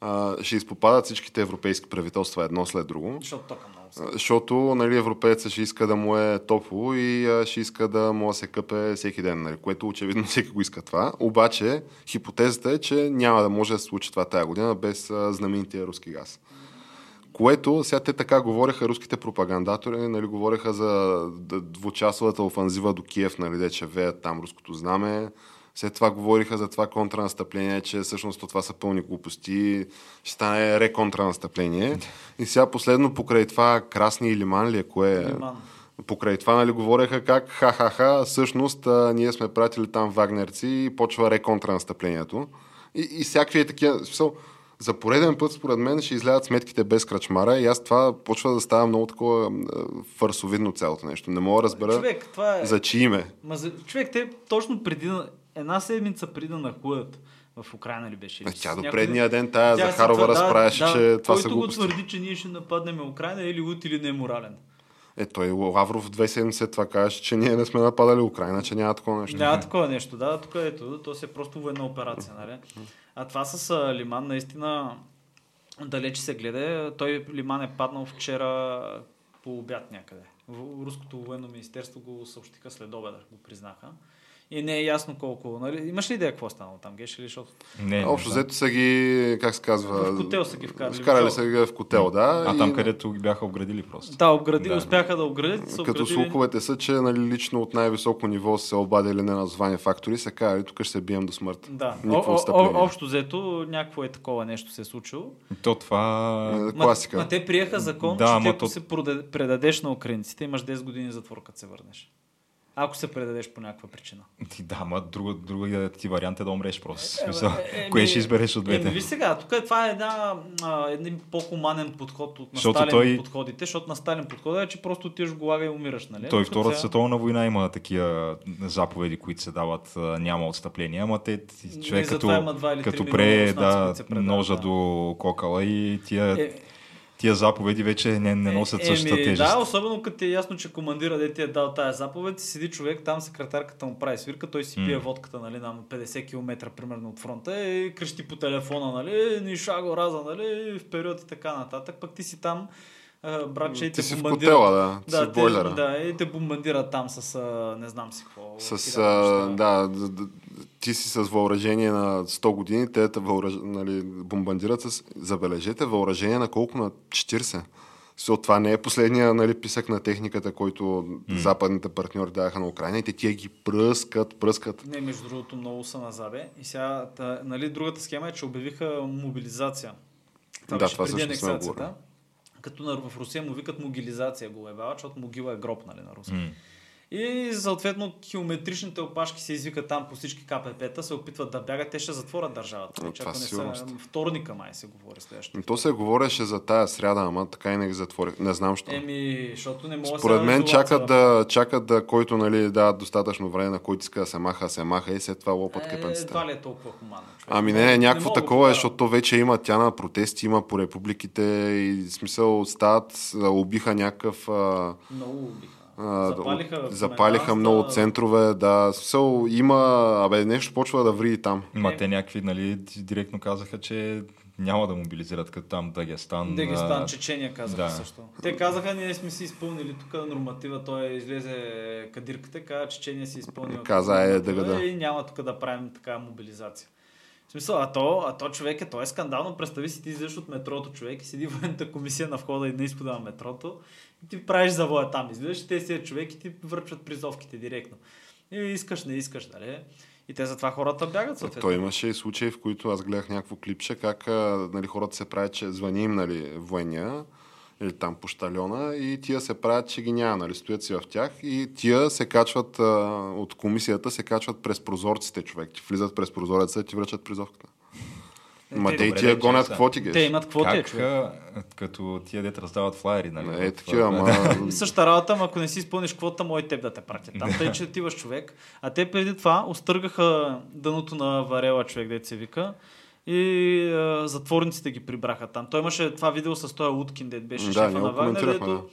Speaker 1: а, ще изпопадат всичките европейски правителства едно след друго.
Speaker 2: Защото тока много
Speaker 1: Защото нали, европееца ще иска да му е топло и а, ще иска да му се къпе всеки ден, нали, което очевидно всеки го иска това. Обаче хипотезата е, че няма да може да се случи това тая година без а, знаменития руски газ. Което сега те така говореха руските пропагандатори, нали, говореха за двучасовата офанзива до Киев, нали, де, че веят там руското знаме. След това говориха за това контранастъпление, че всъщност това са пълни глупости. Ще стане реконтранастъпление. И сега последно покрай това Красни Лиман ли е, кое е? Покрай това, нали, говореха как ха-ха-ха, всъщност а, ние сме пратили там вагнерци и почва реконтранастъплението. И, и всякакви е такива. Смисъл, за пореден път, според мен, ще излязат сметките без крачмара и аз това почва да става много такова фарсовидно цялото нещо. Не мога да разбера
Speaker 2: Човек, това е...
Speaker 1: за чи име.
Speaker 2: Ма, за... Човек, те точно преди. Една седмица преди да нахуят в Украина ли беше?
Speaker 1: А
Speaker 2: Или
Speaker 1: Тя до предния ден тая
Speaker 2: Тя
Speaker 1: Захарова
Speaker 2: твърда-
Speaker 1: разправяше,
Speaker 2: да,
Speaker 1: че това са
Speaker 2: Който го
Speaker 1: глупости.
Speaker 2: твърди, че ние ще нападнем Украина, или лут, или не е морален.
Speaker 1: Е, той Лавров две седмици след това каже, че ние не сме нападали Украина, че няма такова нещо.
Speaker 2: Няма такова нещо, да. Тук ето, то си е просто военна операция, нали? А това с Лиман наистина далеч се гледа. Той Лиман е паднал вчера по обяд някъде. Руското военно министерство го съобщиха след обеда, го признаха. И не е ясно колко. Нали? Имаш ли идея какво е станало там, Геш ли? Защото...
Speaker 3: Не, не
Speaker 1: Общо
Speaker 3: знам.
Speaker 1: взето са ги, как се казва...
Speaker 2: В котел са ги вкарали.
Speaker 1: Вкарали са ги в котел, да.
Speaker 3: А
Speaker 1: и-
Speaker 3: там, където ги бяха обградили просто.
Speaker 2: Да, обгради,
Speaker 3: Да.
Speaker 2: успяха да обградят. са
Speaker 1: Като
Speaker 2: обградили-
Speaker 1: слуховете са, че нали, лично от най-високо ниво са се обадили неназвани фактори, са казали, тук ще се бием до смърт.
Speaker 2: Да,
Speaker 1: Никакво
Speaker 2: о, о,
Speaker 1: отстъпление.
Speaker 2: о, общо взето някакво е такова нещо се е случило.
Speaker 3: То това...
Speaker 1: Е,
Speaker 2: Ма,
Speaker 1: Класика.
Speaker 2: ма те приеха закон,
Speaker 3: Да,
Speaker 2: че ако
Speaker 3: то-
Speaker 2: се предадеш на украинците, имаш 10 години затвор, като се върнеш. Ако се предадеш по някаква причина.
Speaker 3: Да, ма друга, друга ти вариант е да умреш просто. В
Speaker 2: Е,
Speaker 3: смисъл,
Speaker 2: е, е,
Speaker 3: Кое ще избереш от
Speaker 2: Еми,
Speaker 3: двете?
Speaker 2: виж сега, тук е, това е една, а, един по-хуманен подход от на Сталин
Speaker 3: той-
Speaker 2: подходите, защото на Сталин подходът е, че просто отиваш в Голага и умираш, нали?
Speaker 3: Той
Speaker 2: Докато
Speaker 3: Втората
Speaker 2: сега-
Speaker 3: световна война има такива заповеди, които се дават, няма отстъпления, ама те, човек като, като пре да, ножа
Speaker 2: да.
Speaker 3: до кокала и тия,
Speaker 2: Е,
Speaker 3: тия заповеди вече не, не носят
Speaker 2: Е,
Speaker 3: същата
Speaker 2: еми,
Speaker 3: тежест.
Speaker 2: Да, особено като ти е ясно, че командира да ти е дал тази заповед, седи човек, там секретарката му прави свирка, той си пие
Speaker 3: М.
Speaker 2: водката, нали, на 50 км примерно от фронта и крещи по телефона, нали, ни шаго раза, нали, вперед и така нататък. Пък ти си там, братче, и те
Speaker 1: си в
Speaker 2: бомбандират.
Speaker 1: котела, да. Ти си в
Speaker 2: те,
Speaker 1: бойлера.
Speaker 2: да, и те бомбандират там с а, не знам си какво.
Speaker 1: С, а, да, д- д- ти си с въоръжение на 100 години, те въоръж... нали, бомбандират с, забележете, въоръжение на колко? На 40. So, това не е последния нали, писък на техниката, който западните партньори даваха на Украина. И те тия ги пръскат, пръскат.
Speaker 2: Не, между другото, много са назабе. И сега, та, нали, другата схема е, че обявиха мобилизация. Това
Speaker 1: Да, това също сме говорили.
Speaker 2: Като на, в Русия му викат могилизация го обявяват, защото могила е гроб, нали, на руски.
Speaker 3: М.
Speaker 2: И съответно километричните опашки се извикат там по всички КПП-та, се опитват да бягат, те ще затворят държавата. Вече
Speaker 1: това
Speaker 2: не са, вторника май се говори следващото.
Speaker 1: Но То се говореше за тая сряда, ама така и не ги затворих. Не знам, що.
Speaker 2: Еми, защото не мога
Speaker 1: Според мен чакат да, чакат да, който нали, дава достатъчно време, на който иска да се маха, се маха и след това лопат
Speaker 2: Е,
Speaker 1: кепенцата.
Speaker 2: едва ли е толкова хуманно. човек.
Speaker 1: Ами не, някакво
Speaker 2: го
Speaker 1: такова е, защото вече има тя на протести, има по републиките и смисъл стават, убиха някакъв... А,
Speaker 2: Много убиха. Запалиха
Speaker 1: запалиха много центрове, да. Смисъл има, абе, нещо почва да ври там.
Speaker 3: Ма те някакви, нали, директно казаха, че няма да мобилизират като там Дагестан.
Speaker 2: Дагестан,
Speaker 3: а,
Speaker 2: Чечения казаха
Speaker 3: да.
Speaker 2: също. Те казаха, ние сме си изпълнили тук норматива, той излезе кадирката, каза, Чечения си изпълнил
Speaker 1: Каза, е, да, да.
Speaker 2: и няма тук да правим така мобилизация. В смисъл, а то, а то човек е, то е скандално. Представи си, ти излизаш от метрото човек и седи военната комисия на входа и на изхода на метрото ти правиш завоя там. Излизаш, те си е човек и ти връчват призовките директно. И искаш, не искаш, нали? И те затова хората бягат съответно.
Speaker 1: Той имаше и случаи, в които аз гледах някакво клипче, как нали, хората се правят, че звъни им нали, военния или там пощальона и тия се правят, че ги няма, нали, стоят си в тях и тия се качват а, от комисията, се качват през прозорците, човек. Ти влизат през прозореца и ти връчат призовката. Ма
Speaker 2: те-
Speaker 1: и тия
Speaker 3: да,
Speaker 1: гонят квоти, геш.
Speaker 2: Те имат квоти,
Speaker 3: Как,
Speaker 2: човек.
Speaker 3: като тия дет раздават флайери, нали?
Speaker 1: Е,
Speaker 3: в-
Speaker 1: такива, ама...
Speaker 2: Същата работа, ама ако не си изпълниш квота, мой теб да те пратят. Там тъй, че отиваш човек. А те преди това остъргаха дъното на варела човек, дете се вика. и а, затворниците ги прибраха там. Той имаше това видео с този Уткин, дед беше
Speaker 1: Да,
Speaker 2: шефа на Вагнер, дето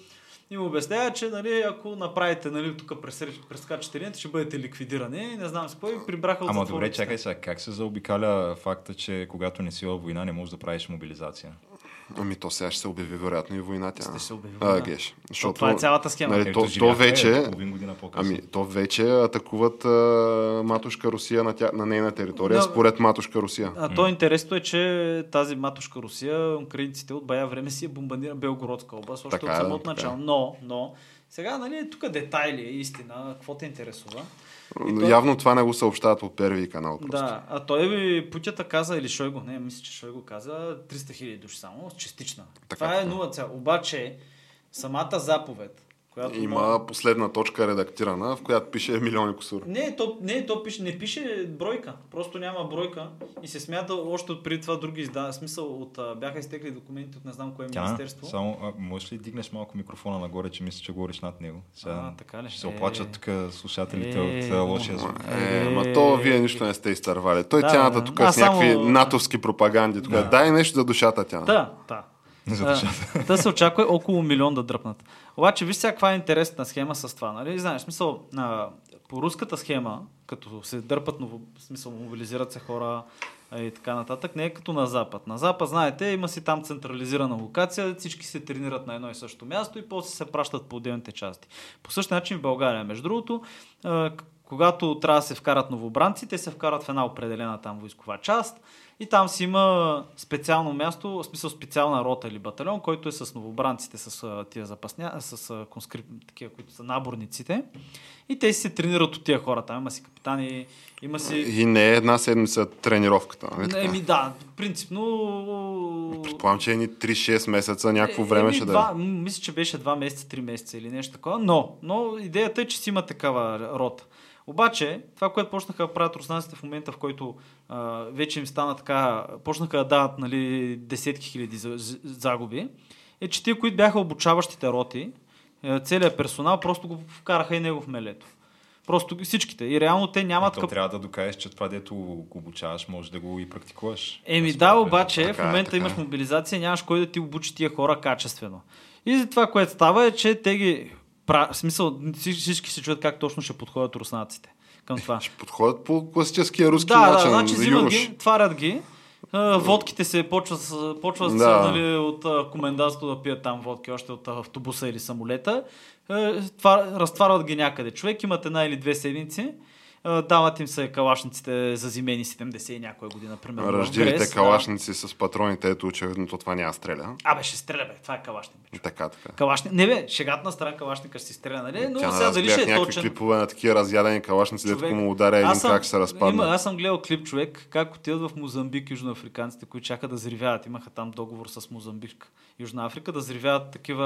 Speaker 2: и му обяснява, че нали, ако направите нали, тук прескачате линията, ще бъдете ликвидирани. Не знам с кой. Прибраха от
Speaker 3: Ама добре, чакай сега, как се заобикаля факта, че когато не си във война, не можеш да правиш мобилизация?
Speaker 1: Ами то сега ще се обяви вероятно и война тя.
Speaker 2: Ще се обяви
Speaker 1: А,
Speaker 2: война.
Speaker 1: геш.
Speaker 2: То,
Speaker 1: Защото,
Speaker 2: това е цялата схема.
Speaker 1: Нали, то, то вече...
Speaker 3: половин година по-късно.
Speaker 1: Ами, то вече атакуват а, матушка Русия на, тя, на нейна територия,
Speaker 2: Да.
Speaker 1: според матушка Русия.
Speaker 2: А то интересното е, че тази матушка Русия, украинците от бая време си е бомбандира Белгородска област, още
Speaker 1: Така
Speaker 2: от
Speaker 1: е,
Speaker 2: самото
Speaker 1: е.
Speaker 2: начало. Но, но, сега, нали, тук детайли е истина, какво те интересува. И то-
Speaker 1: Явно това не го съобщават по първи канал. Просто.
Speaker 2: Да, а той ви Путята каза, или Шойго, не, мисля, че Шойго каза 300 хиляди души само, частична.
Speaker 1: Така,
Speaker 2: това е
Speaker 1: така.
Speaker 2: 0 цел. Обаче, самата заповед, която...
Speaker 1: Има последна точка редактирана, в която пише милиони косур.
Speaker 2: Не, то, не, то пише, не пише бройка. Просто няма бройка. И се смята още от преди това други издания. Смисъл, от, а, бяха изтекли документи от не знам кое
Speaker 3: Тя,
Speaker 2: министерство.
Speaker 3: само, а, можеш ли дигнеш малко микрофона нагоре, че мисля, че говориш над него? Сега
Speaker 2: А, така ли?
Speaker 3: ще се
Speaker 2: Е.
Speaker 3: оплачат тук слушателите
Speaker 2: Е,
Speaker 3: от а, лошия звук.
Speaker 1: Е, ма то вие нищо не сте изтървали. Той
Speaker 2: Да,
Speaker 1: тяната
Speaker 2: да.
Speaker 1: тук
Speaker 2: Аз
Speaker 1: с някакви
Speaker 2: само-
Speaker 1: натовски пропаганди. Тук.
Speaker 3: Да.
Speaker 1: Дай нещо за душата тя.
Speaker 2: Да, да.
Speaker 3: Душата.
Speaker 2: Та се очаква около милион да дръпнат. Обаче, виж сега каква е интересна схема с това. Нали? Знаеш, смисъл, а, по руската схема, като се дърпат, в смисъл, мобилизират се хора и така нататък, не е като на Запад. На Запад, знаете, има си там централизирана локация, всички се тренират на едно и също място и после се пращат по отделните части. По същия начин в България, между другото, когато трябва да се вкарат новобранци, те се вкарат в една определена там войскова част и там си има специално място, в смисъл специална рота или батальон, който е с новобранците, с тия запасня, с конскрип, такива, които са наборниците. И те си се тренират от тия хора. Там има си капитани, има си...
Speaker 1: И не е една седмица тренировката. Нали?
Speaker 2: Еми да, принципно...
Speaker 1: Предполагам, че едни 3-6 месеца някакво време
Speaker 2: Еми,
Speaker 1: ще да е.
Speaker 2: Мисля, че беше 2 месеца, 3 месеца или нещо такова. Но, но идеята е, че си има такава рота. Обаче, това, което почнаха да правят руснаците в момента, в който а, вече им стана така, почнаха да дават нали, десетки хиляди за- за- загуби, е, че тия, които бяха обучаващите роти, е, целият персонал просто го вкараха и него в мелето. Просто всичките. И реално те нямат кап...
Speaker 3: трябва да докажеш, че това, дето го обучаваш, може да го и практикуваш.
Speaker 2: Еми да, обаче
Speaker 1: Така
Speaker 2: в
Speaker 1: е,
Speaker 2: момента
Speaker 1: така
Speaker 2: имаш
Speaker 1: е.
Speaker 2: мобилизация, нямаш кой да ти обучи тия хора качествено. И това, което става е, че те ги... Пра... В смисъл, всички, се чуят как точно ще подходят руснаците към това.
Speaker 1: Ще подходят по класическия руски
Speaker 2: да,
Speaker 1: начин.
Speaker 2: да, значи взимат ги, тварят ги, водките се почват, почват да.
Speaker 1: Да.
Speaker 2: нали, от комендантство да пият там водки, още от автобуса или самолета. Е, Това, разтварват ги някъде. Човек имат една или две седмици, дават им се калашниците за зимени 70 и някоя година, примерно.
Speaker 1: Ръждилите
Speaker 2: Грес, да.
Speaker 1: калашници с патроните, ето очевидно то това няма стреля.
Speaker 2: Абе, ще стреля, бе. Това е калашник. Бе.
Speaker 1: Така, така.
Speaker 2: Калашник. Не, бе, шегата на страна калашника ще си стреля, нали? Но
Speaker 1: Тя
Speaker 2: сега дали ще е точен.
Speaker 1: клипове на такива разядени калашници, дето
Speaker 2: Човек,
Speaker 1: му ударя един
Speaker 2: съм-
Speaker 1: крак се разпадне.
Speaker 2: Има, аз съм гледал клип човек, как отиват в Мозамбик южноафриканците, които чакат да взривяват. Имаха там договор с Мозамбик, Южна Африка, да взривяват такива...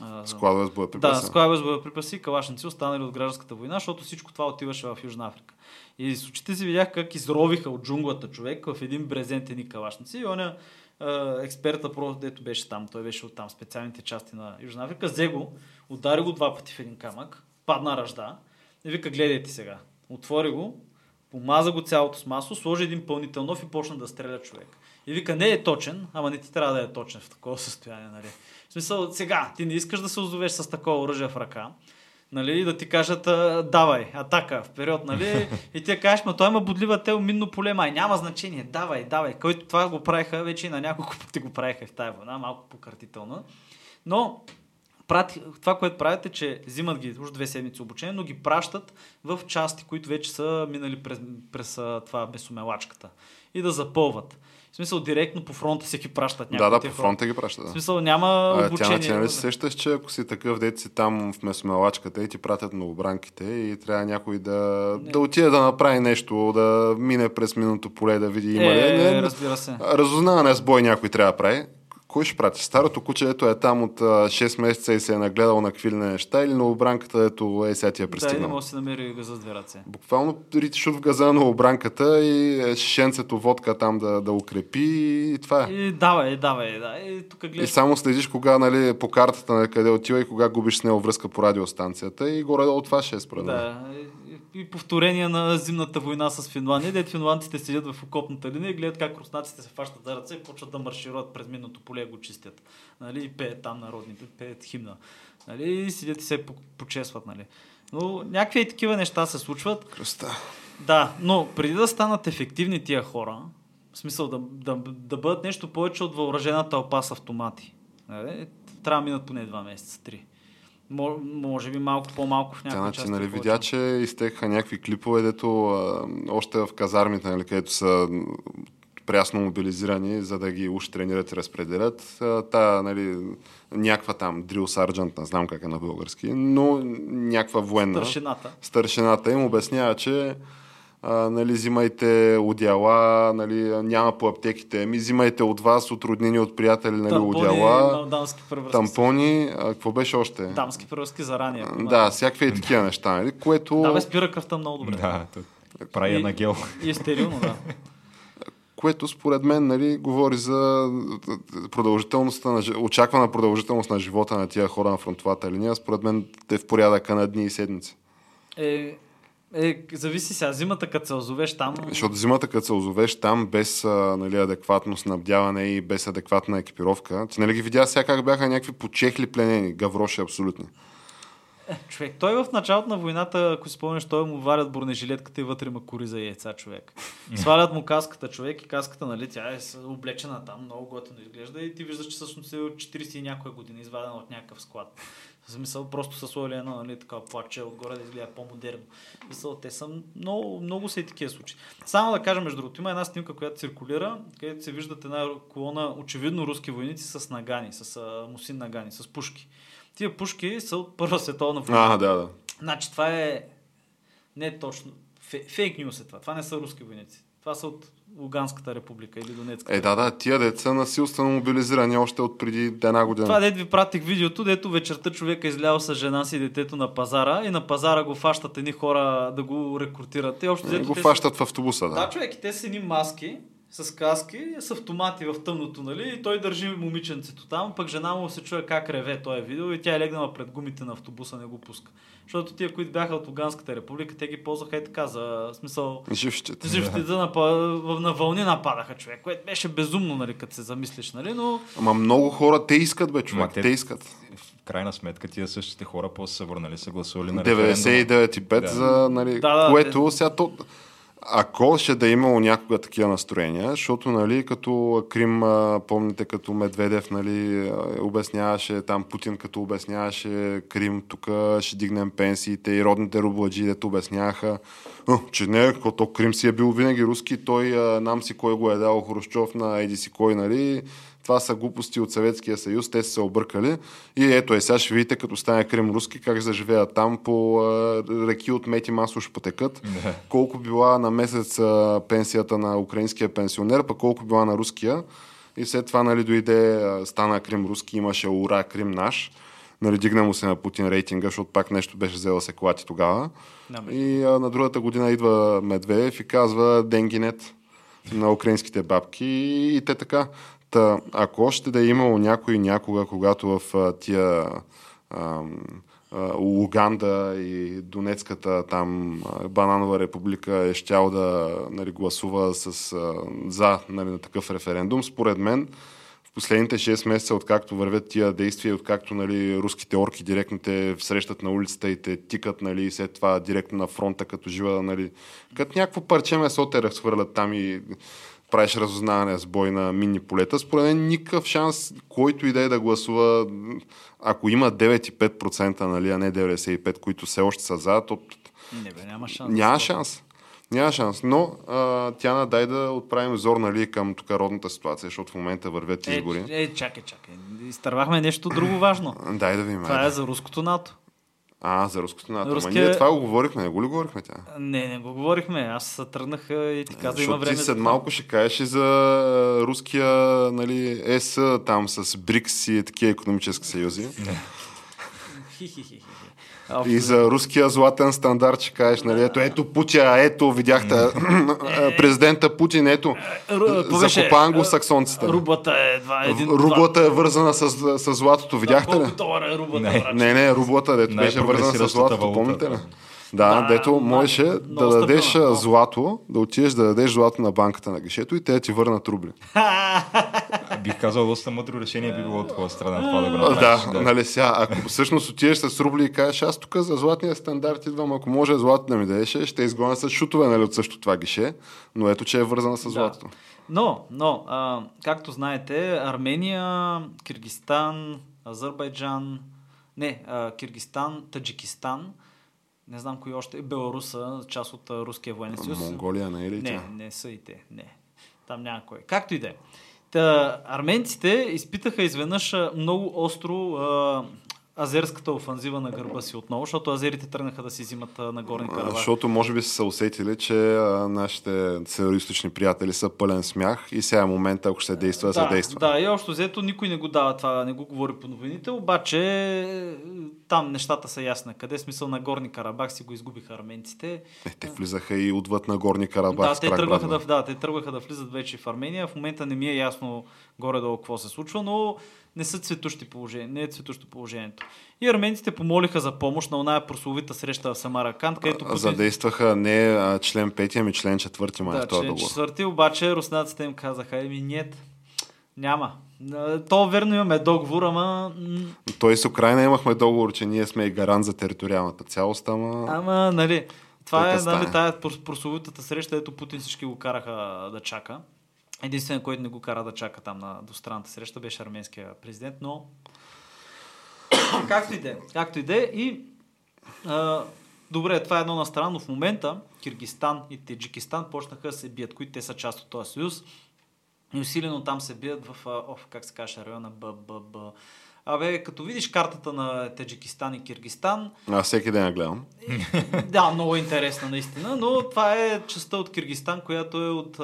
Speaker 2: а,
Speaker 1: Складове с
Speaker 2: Да,
Speaker 1: боеприпаси.
Speaker 2: складове с боеприпаси и калашници, останали от гражданската война, защото всичко това отиваше в Южна Африка. И с очите си видях как изровиха от джунглата човек в един брезент едни калашници и оня експерта, просто дето беше там, той беше от там, специалните части на Южна Африка, взе го, удари го два пъти в един камък, падна ръжда и вика, гледайте сега. Отвори го, помаза го цялото с масло, сложи един пълнител нов и почна да стреля човек. И вика, не е точен, ама не ти трябва да е точен в такова състояние, нали? В смисъл, сега, ти не искаш да се озовеш с такова оръжие в ръка, нали, и да ти кажат, давай, атака, вперед, нали, и ти кажеш, ма той има бодлива тел, минно поле, май, няма значение, давай, давай, който това го правиха, вече и на няколко пъти го правиха в тази война, малко пократително, но прати, това, което правят е, че взимат ги уж две седмици обучение, но ги пращат в части, които вече са минали през, през това месомелачката и да запълват. В смисъл, директно по фронта се ги пращат
Speaker 1: Да,
Speaker 2: някои
Speaker 1: да,
Speaker 2: тия
Speaker 1: по фронта ги праща.
Speaker 2: В
Speaker 1: Да.
Speaker 2: смисъл, няма
Speaker 1: А,
Speaker 2: обучение.
Speaker 1: тя, тя нали се сещаш, че ако си такъв дет си там в месомелачката и ти пратят новобранките и трябва някой да, да отиде да направи нещо, да мине през миното поле, да види има ли.
Speaker 2: Е,
Speaker 1: Не, не,
Speaker 2: разбира се.
Speaker 1: Разузнаване с бой някой трябва да прави. Кой ще прати? Старото куче, ето е там от а, 6 месеца и се е нагледал на какви неща или новобранката, ето е сега ти е
Speaker 2: Да, и не
Speaker 1: пристигнал.
Speaker 2: може да си намери газа с две ръце.
Speaker 1: Буквално ритиш от в газа на новобранката и е, шишенцето водка там да, да укрепи и това е.
Speaker 2: И давай, давай, да. И тук
Speaker 1: И
Speaker 2: гледаш.
Speaker 1: само следиш кога, нали, по картата на къде отива и кога губиш с него връзка по радиостанцията и горе-долу това ще е според.
Speaker 2: Да, и- повторение на зимната война с Финландия, дето финландците седят в окопната линия и гледат как руснаците се фащат за ръце и почват да маршируват през минното поле и го чистят. Нали? И пеят там народните, пеят химна. Нали? И седят и се по- почесват. Нали? Но някакви и такива неща се случват.
Speaker 1: Кръста.
Speaker 2: Да, но преди да станат ефективни тия хора, в смисъл да, да, да бъдат нещо повече от въоръжена тълпа с автомати, нали, трябва да минат поне два месеца, три. Мо- Може би малко по-малко в някои
Speaker 1: значи,
Speaker 2: части.
Speaker 1: нали,
Speaker 2: повече.
Speaker 1: видя, че изтекаха някакви клипове, дето а, още в казармите, нали, където са прясно мобилизирани, за да ги уж тренират и разпределят. А, Та, нали, някаква там дрил сарджант, не знам как е на български, но някаква военна.
Speaker 2: Старшината.
Speaker 1: Старшината им обяснява, че а, нали, взимайте одяла, нали, няма по аптеките, ми взимайте от вас, от роднини, от приятели, нали,
Speaker 2: Тампони,
Speaker 1: одяла,
Speaker 2: дамски превръзки.
Speaker 1: тампони, а, какво беше още?
Speaker 2: Дамски превръзки зарание. ако има.
Speaker 1: Да, всякакви и такива неща, нали? Което,
Speaker 2: Да, бе, спира кръвта много добре.
Speaker 3: Да, прави на гел.
Speaker 2: И е стерилно, да.
Speaker 1: което според мен нали, говори за продължителността на, очаквана продължителност на живота на тия хора на фронтовата линия. Според мен те в порядъка на дни и седмици.
Speaker 2: Е, е, зависи сега, зимата като се озовеш там.
Speaker 1: Защото зимата, като се озовеш там без а, нали, адекватно снабдяване и без адекватна екипировка, ти нали ги видя сега как бяха някакви почехли пленени, гавроши абсолютни.
Speaker 2: Човек, той в началото на войната, ако си спомняш, той му варят бронежилетката и вътре има кори за яйца, човек. Свалят му каската, човек, и каската, нали, тя е облечена там, много готино изглежда и ти виждаш, че всъщност е от 40 и някоя година, извадена от някакъв склад. В смисъл, просто са сложили едно, нали, така плаче отгоре да изгледа по-модерно. В Смисъл, те са много, много са и такива случаи. Само да кажа, между другото, има една снимка, която циркулира, където се виждат една колона, очевидно руски войници с нагани, с а, мусин нагани, с пушки. Тия пушки са от Първа световна война.
Speaker 1: А, да, да.
Speaker 2: Значи това е не точно. Фе, фейк нюс е това. Това не са руски войници. Това са от Луганската република или Донецката.
Speaker 1: Е, да, да, тия деца насилствено мобилизирани още от преди една година.
Speaker 2: Това дето ви пратих видеото, дето вечерта човека е излял с жена си и детето на пазара и на пазара го фащат едни хора да го рекрутират. И общо
Speaker 1: Е,
Speaker 2: взето
Speaker 1: го фащат в автобуса,
Speaker 2: Са...
Speaker 1: да.
Speaker 2: Да, човек, и те са едни маски с каски, с автомати в тъмното, нали? И той държи момиченцето там, пък жена му се чуе как реве този видео и тя е легнала пред гумите на автобуса, не го пуска. Защото тия, които бяха от Луганската република, те ги ползваха и така, за смисъл
Speaker 1: Живщите.
Speaker 2: Живщите на, на вълни нападаха човек, което беше безумно, нали, като се замислиш, нали, но
Speaker 1: Ама много хора, те искат, бе, човек.
Speaker 3: Те-
Speaker 1: те искат.
Speaker 3: В крайна сметка тия същите хора после са върнали, са гласували на референдума.
Speaker 1: 99,5
Speaker 3: Да.
Speaker 1: за, нали,
Speaker 2: Да, да,
Speaker 1: което сега то... Ако ще да е имало някога такива настроения, защото, нали, като Крим, помните, като Медведев, нали, обясняваше, там Путин като обясняваше Крим, тук ще дигнем пенсиите и родните рубладжи, дето обясняваха, «А, че не, като Крим си е бил винаги руски, той нам си кой го е дал Хрущов на еди си кой, нали, това са глупости от Съветския съюз, те са се объркали. И ето е, сега ще видите, като стане Крим руски, как заживеят там по а, реки от мети масово ще потекат.
Speaker 3: Да.
Speaker 1: Колко била на месец а, пенсията на украинския пенсионер, пък колко била на руския. И след това нали, дойде, стана Крим руски, имаше ура, Крим наш. Нали, дигна му се на Путин рейтинга, защото пак нещо беше взела се клати тогава.
Speaker 2: Да.
Speaker 1: И а, на другата година идва Медведев и казва Денгинет на украинските бабки и те така. Та, ако още да е имало някой някога, когато в а, тия а, Луганда и Донецката там бананова република е щял да нали, гласува с, а, за нали, на такъв референдум, според мен в последните 6 месеца, откакто вървят тия действия, откакто нали, руските орки директно те срещат на улицата и те тикат нали, след това директно на фронта, като жива, нали, като някакво парче месо те разхвърлят там и правиш разузнаване с бой на минни полета. Според мен никакъв шанс, който и да е да гласува, ако има 9,5%, нали, а не 95%, които все още са за, то
Speaker 2: Не бе, няма шанс.
Speaker 1: няма шанс. Няма шанс. Но а, тя дай да отправим зор нали, към тук родната ситуация, защото в момента вървят
Speaker 2: Е,
Speaker 1: избори.
Speaker 2: е, чакай, чакай. Изтървахме нещо друго важно.
Speaker 1: Дай да ви
Speaker 2: Това е за руското НАТО.
Speaker 1: А, за руското НАТО. Ама
Speaker 2: Руския-
Speaker 1: ние това го говорихме, не го ли говорихме тя?
Speaker 2: Не, не го говорихме. Аз тръгнах а, и ти каза, има време.
Speaker 1: ти след малко ще кажеш и за руския нали, ЕС там с БРИКС и такива економически съюзи.
Speaker 2: Хи-хи-хи-хи.
Speaker 1: И за руския златен стандарт ще кажеш, нали, ето, ето Путя, ето, видяхте президента Путин, ето,
Speaker 2: беше?
Speaker 1: закопа англосаксонците.
Speaker 2: Рублата е два, един,
Speaker 1: Рублата е вързана с, с златото, видяхте ли?
Speaker 2: Е
Speaker 3: Не.
Speaker 1: Не, рублата, дето беше вързана с златото, помните ли?
Speaker 3: Да.
Speaker 1: Да,
Speaker 2: Да,
Speaker 1: дето можеше
Speaker 2: много
Speaker 1: да дадеш
Speaker 2: стабилно,
Speaker 1: а,
Speaker 2: много.
Speaker 1: злато, да отидеш да дадеш злато на банката на гишето и те да ти върнат рубли.
Speaker 3: Бих казал, доста мъдро решение би било от твоя страна това да го направиш.
Speaker 1: Да, нали сега, ако всъщност отидеш с рубли и кажеш, аз тук за златния стандарт идвам, ако може злато да ми дадеш, ще изгоня с шутове нали, от същото това гише, но ето, че е вързана с златото.
Speaker 2: Но, но, а, както знаете, Армения, Киргистан, Азербайджан, не, а, Киргистан, Таджикистан, не знам кои още, Беларуса, част от Руския военен съюз.
Speaker 1: Монголия не е ли
Speaker 2: Не, не са и те, не. Там няма кой. Както и да е. Та, арменците изпитаха изведнъж много остро а, азерската офанзива на гърба си отново, защото азерите тръгнаха да си взимат на Горни Карабах.
Speaker 1: Защото може би са се усетили, че нашите североисточни приятели са пълен смях и сега е момента, ако ще действа, да, се действа.
Speaker 2: Да, и общо взето никой не го дава това, не го говори по новините, обаче е, там нещата са ясни. Къде е смисъл на Горни Карабах си го изгубиха арменците.
Speaker 1: Е, те влизаха и отвъд на горни Карабах.
Speaker 2: да, те
Speaker 1: брадва.
Speaker 2: да, да, те тръгваха да влизат вече в Армения. В момента не ми е ясно горе-долу какво се случва, но не са цветущи положения, не е цветущо положението. И арменците помолиха за помощ на оная прословита среща в Самараканд, където Путин...
Speaker 1: Задействаха не а, член 5, ами член 4 май
Speaker 2: да, член
Speaker 1: договор.
Speaker 2: четвърти, обаче руснаците им казаха, еми нет, няма. То верно имаме договор, ама...
Speaker 1: Той с Украина имахме договор, че ние сме и гарант за териториалната цялост, ама...
Speaker 2: Ама, нали, това е нали,
Speaker 1: стане.
Speaker 2: тая прос- прословутата среща, ето Путин всички го караха да чака. Единственият, който не го кара да чака там на двустранната среща, беше арменския президент, но както и да е. Както и да е. И а, добре, това е едно на страна, но в момента Киргистан и Таджикистан почнаха да се бият, които те са част от този съюз. И усилено там се бият в, а, оф, как се каже, района БББ. Абе, като видиш картата на Таджикистан и Киргистан,
Speaker 1: Аз всеки ден я гледам.
Speaker 2: да, много интересна наистина, но това е частта от Киргистан, която е от...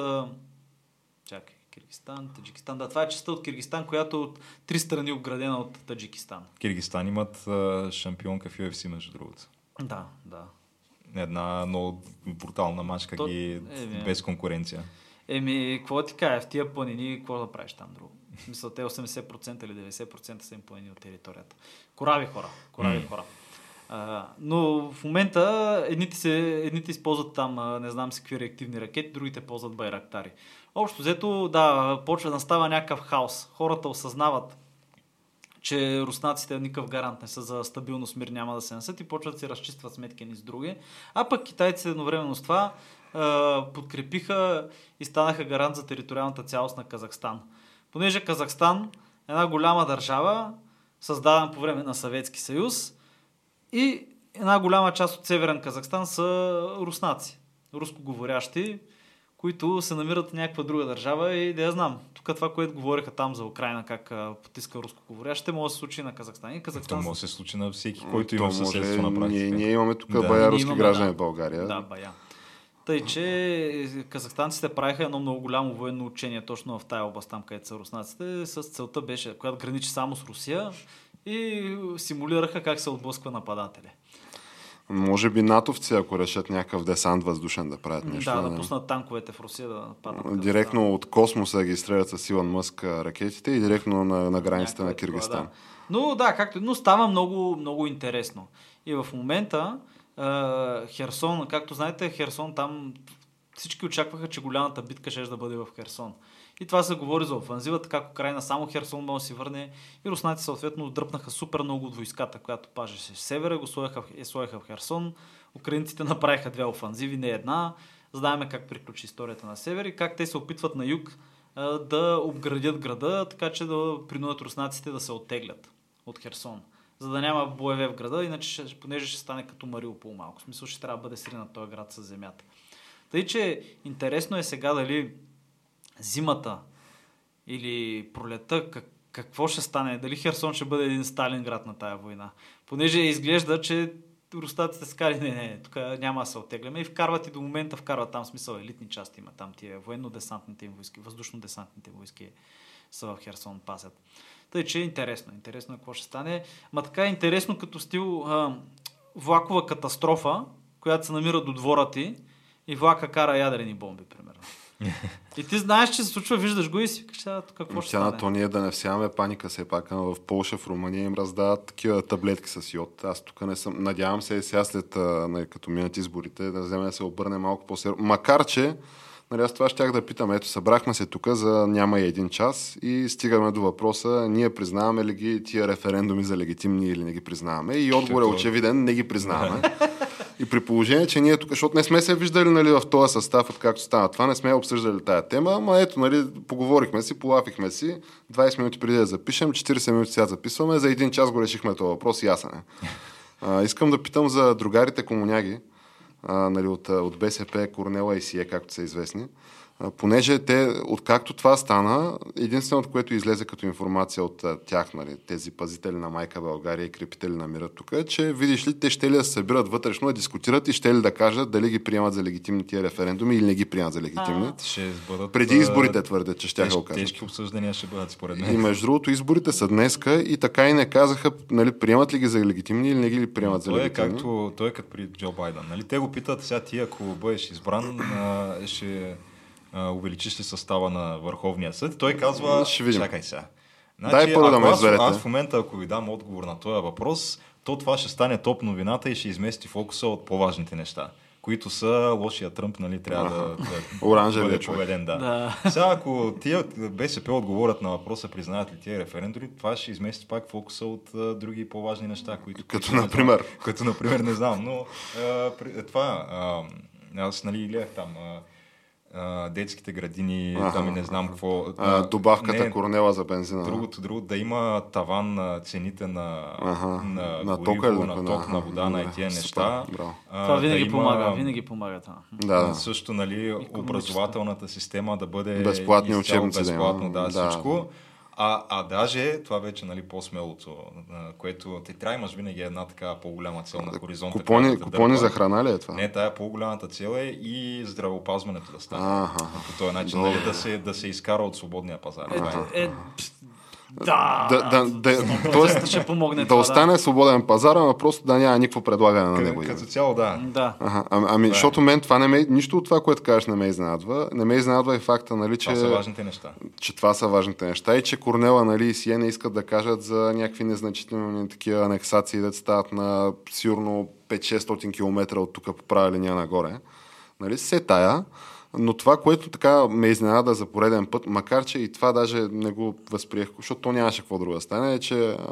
Speaker 2: Киргистан, Таджикистан. Да, това е частта от Киргистан, която е от три страни обградена от Таджикистан.
Speaker 3: Киргистан имат а, шампионка в UFC, между другото.
Speaker 2: Да, да.
Speaker 3: Една много брутална мачка
Speaker 2: То-
Speaker 3: ги
Speaker 2: е, бе.
Speaker 3: без конкуренция.
Speaker 2: Еми, какво ти кажа, в тия планини, какво да правиш там друго? В смисъл, те 80% или 90% са им планини от територията. Корави хора, корави хора. А, но в момента едните, се, едните използват там, не знам си какви реактивни ракети, другите ползват байрактари. Общо взето, да, почва да става някакъв хаос. Хората осъзнават, че руснаците никакъв гарант не са за стабилност, мир няма да се насят и почват да си разчистват сметки ни с други. А пък китайците едновременно с това а, подкрепиха и станаха гарант за териториалната цялост на Казахстан. Понеже Казахстан е една голяма държава, създадена по време на Съветски съюз и една голяма част от Северен Казахстан са руснаци, рускоговорящи, които се намират в някаква друга държава и да я знам. Тук това, което говориха там за Украина, как а, потиска рускоговорящите, може да се случи на Казахстан. И
Speaker 3: То
Speaker 2: Казахстан
Speaker 3: може да се случи на всеки, който
Speaker 1: То
Speaker 3: има
Speaker 1: може-
Speaker 3: съседство на практика.
Speaker 1: Ние, ние имаме тук
Speaker 3: Да.
Speaker 1: бая руски
Speaker 2: имаме,
Speaker 1: граждани
Speaker 2: да.
Speaker 1: в България.
Speaker 2: Да, бая. Тъй, че казахстанците правиха едно много голямо военно учение точно в тая област, там където са руснаците, с целта беше, която граничи само с Русия и симулираха как се отблъсква нападателя.
Speaker 1: Може би натовци, ако решат някакъв десант въздушен да правят нещо.
Speaker 2: да, да
Speaker 1: не.
Speaker 2: пуснат танковете в Русия да. Казахстан.
Speaker 1: Директно от космоса ги стрелят с Илон Мъск ракетите и директно на, на границата на Киргистан.
Speaker 2: Да. Но да, както, но става много, много интересно. И в момента е, Херсон, както знаете, Херсон там всички очакваха, че голямата битка ще да бъде в Херсон. И това се говори за офанзивата, как Украина само Херсон може да си върне. И руснаците съответно дръпнаха супер много от войската, която пажеше в севера, го сложиха, в- е, сложиха в Херсон. Украинците направиха две офанзиви, не една. Знаеме как приключи историята на север и как те се опитват на юг да обградят града, така че да принудят руснаците да се оттеглят от Херсон. За да няма боеве в града, иначе понеже ще стане като Мариупол малко. В смисъл ще трябва да бъде сринат този град с земята. Тъй, че интересно е сега дали зимата или пролета, как, какво ще стане? Дали Херсон ще бъде един Сталинград на тая война? Понеже изглежда, че рустаците скали, не, не, тук няма да се оттегляме и вкарват и до момента вкарват там смисъл елитни части има там тия военно-десантните им войски, въздушно-десантните войски са в Херсон пазят. Тъй, че е интересно. Интересно е какво ще стане. Ма така е интересно като стил а, влакова катастрофа, която се намира до двора ти и влака кара ядрени бомби, примерно. И ти знаеш, че се случва, виждаш го и си викаш, «Сега тук какво ще стане?
Speaker 1: то ние да не всяваме паника все пак. ама В Полша, в Румъния им раздават такива таблетки с йод. Аз тук не съм. Надявам се сега след нали, като минат изборите да вземе да се обърне малко по-сериозно. Макар, че Нали, аз това щях да питам. Ето, събрахме се тук за няма и един час и стигаме до въпроса, ние признаваме ли ги тия референдуми за легитимни или не ги признаваме. И отговор е очевиден, не ги признаваме. И при положение, че ние тук, защото не сме се виждали нали, в този състав, откакто стана това, не сме обсъждали тая тема, ама ето, нали, поговорихме си, полафихме си, 20 минути преди да запишем, 40 минути сега записваме, за един час го решихме този въпрос, ясен е. А, искам да питам за другарите комуняги, а, нали, от, от БСП, Корнела и Сие, както са известни. А, понеже те, откакто това стана, единственото, което излезе като информация от а, тях, нали, тези пазители на майка България и крепители на мира тук, е, че видиш ли, те ще ли да се събират вътрешно, да дискутират и ще ли да кажат дали ги приемат за легитимни тия референдуми или не ги приемат за легитимни.
Speaker 3: Ще бъдат...
Speaker 1: Преди
Speaker 3: а,
Speaker 1: изборите твърдят, че ще го кажат.
Speaker 3: тежки обсъждания ще бъдат, според
Speaker 1: И
Speaker 3: мен.
Speaker 1: между другото, изборите са днеска и така и не казаха, нали, приемат ли ги за легитимни или не ги ли приемат за
Speaker 3: Той е,
Speaker 1: легитимни.
Speaker 3: както, той е като при Джо Байден. Нали? Те го питат, сега ти ако бъдеш избран, а, ще а, увеличиш ли състава на Върховния съд? Той казва,
Speaker 1: Ще видим.
Speaker 3: чакай сега.
Speaker 1: Дай първо да ме
Speaker 3: аз,
Speaker 1: изберете.
Speaker 3: аз в момента, ако ви дам отговор на този въпрос, то това ще стане топ новината и ще измести фокуса от по-важните неща, които са лошия Тръмп, нали, трябва да, да
Speaker 1: Оранжевия
Speaker 3: бъде
Speaker 1: човек.
Speaker 3: поведен. Да.
Speaker 2: Да.
Speaker 3: Сега, ако тия БСП отговорят на въпроса, признаят ли тия референдуми, това ще измести пак фокуса от а, други по-важни неща, които...
Speaker 1: Като
Speaker 3: които
Speaker 1: например?
Speaker 3: знам. Като, например, не знам, но а, при, това... А, аз, нали, гледах там... А, а, детските градини,
Speaker 1: Аха,
Speaker 3: там и не знам какво.
Speaker 1: А, добавката
Speaker 3: не,
Speaker 1: Корнела за бензина.
Speaker 3: Другото, друго, да има таван на цените на,
Speaker 1: Аха,
Speaker 3: на,
Speaker 1: на
Speaker 3: гориво,
Speaker 1: тока или
Speaker 3: на ток,
Speaker 1: аха,
Speaker 3: на вода, на тия
Speaker 1: супер,
Speaker 3: неща.
Speaker 1: браво.
Speaker 3: А,
Speaker 2: Това винаги
Speaker 3: да има-
Speaker 2: помага, винаги помага това.
Speaker 1: Да, да.
Speaker 3: също, нали, образователната система да бъде
Speaker 1: Безплатни учебници
Speaker 3: безплатно, да,
Speaker 1: Да.
Speaker 3: всичко. А, а даже, това вече нали, по-смелото, което ти трябва имаш винаги една така по-голяма цел на хоризонта.
Speaker 1: Купони,
Speaker 3: те
Speaker 1: купони
Speaker 3: дърпа.
Speaker 1: за храна ли е това?
Speaker 3: Не, тая по-голямата цел е и здравеопазването да стане.
Speaker 1: Аха.
Speaker 3: По този начин, нали, да се, да се изкара от свободния пазар. Е.
Speaker 2: Е, е, да.
Speaker 1: Да, да, да, тоест,
Speaker 2: ще помогне
Speaker 1: да
Speaker 2: това,
Speaker 1: остане свободен пазар, ама просто да няма никакво предлагане на него.
Speaker 3: Като цяло, да.
Speaker 2: Да.
Speaker 1: Ага, ами, ами
Speaker 3: е.
Speaker 1: защото мен това не ме, нищо от това, което кажеш, не ме изненадва. Не ме изненадва и факта, нали, че,
Speaker 3: Това са важните неща.
Speaker 1: че това са важните неща и че Корнела нали, и Сие не искат да кажат за някакви незначителни такива анексации, да стават на сигурно 5-600 км от тук по права линия нагоре. Нали, се тая. Но това, което така ме изненада за пореден път, макар че и това даже не го възприех, защото то нямаше какво друго да стане, е, че а,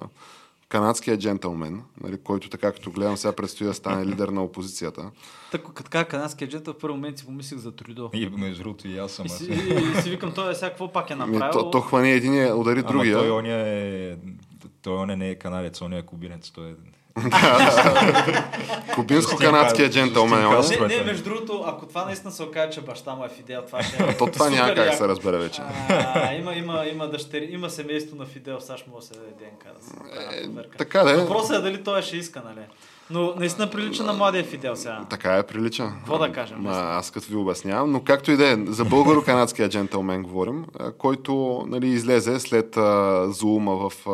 Speaker 1: канадският джентълмен, нали, който така като гледам сега предстои да стане лидер на опозицията,
Speaker 2: Така, като така канадския джет, в първи момент си помислих за Трюдо.
Speaker 3: И между другото и аз съм.
Speaker 2: И
Speaker 3: аз
Speaker 2: си, и, и си викам, той е сега какво пак е
Speaker 1: Ми,
Speaker 2: направил.
Speaker 1: то, то хвани единия, удари
Speaker 3: Ама
Speaker 1: другия.
Speaker 3: той оня е... Той оня не е канадец, оня е кубинец. Той е...
Speaker 1: Кубинско-канадския джентълмен.
Speaker 2: Не, не, между другото, ако това наистина се окаже, че баща му е Фидел, това ще е.
Speaker 1: То това няма как се разбере вече.
Speaker 2: Има, има, има дъщери, има семейство на Фидел, може да се даде ДНК да се.
Speaker 1: Е, Така да е.
Speaker 2: Въпросът е дали той ще иска, нали? Но наистина прилича на младия Фидел сега.
Speaker 1: Така е, прилича.
Speaker 2: Какво да кажем,
Speaker 1: Ма,
Speaker 2: наистина?
Speaker 1: аз като ви обяснявам, но както и да е, за българо-канадския джентълмен говорим, а, който нали, излезе след а, зуума в а,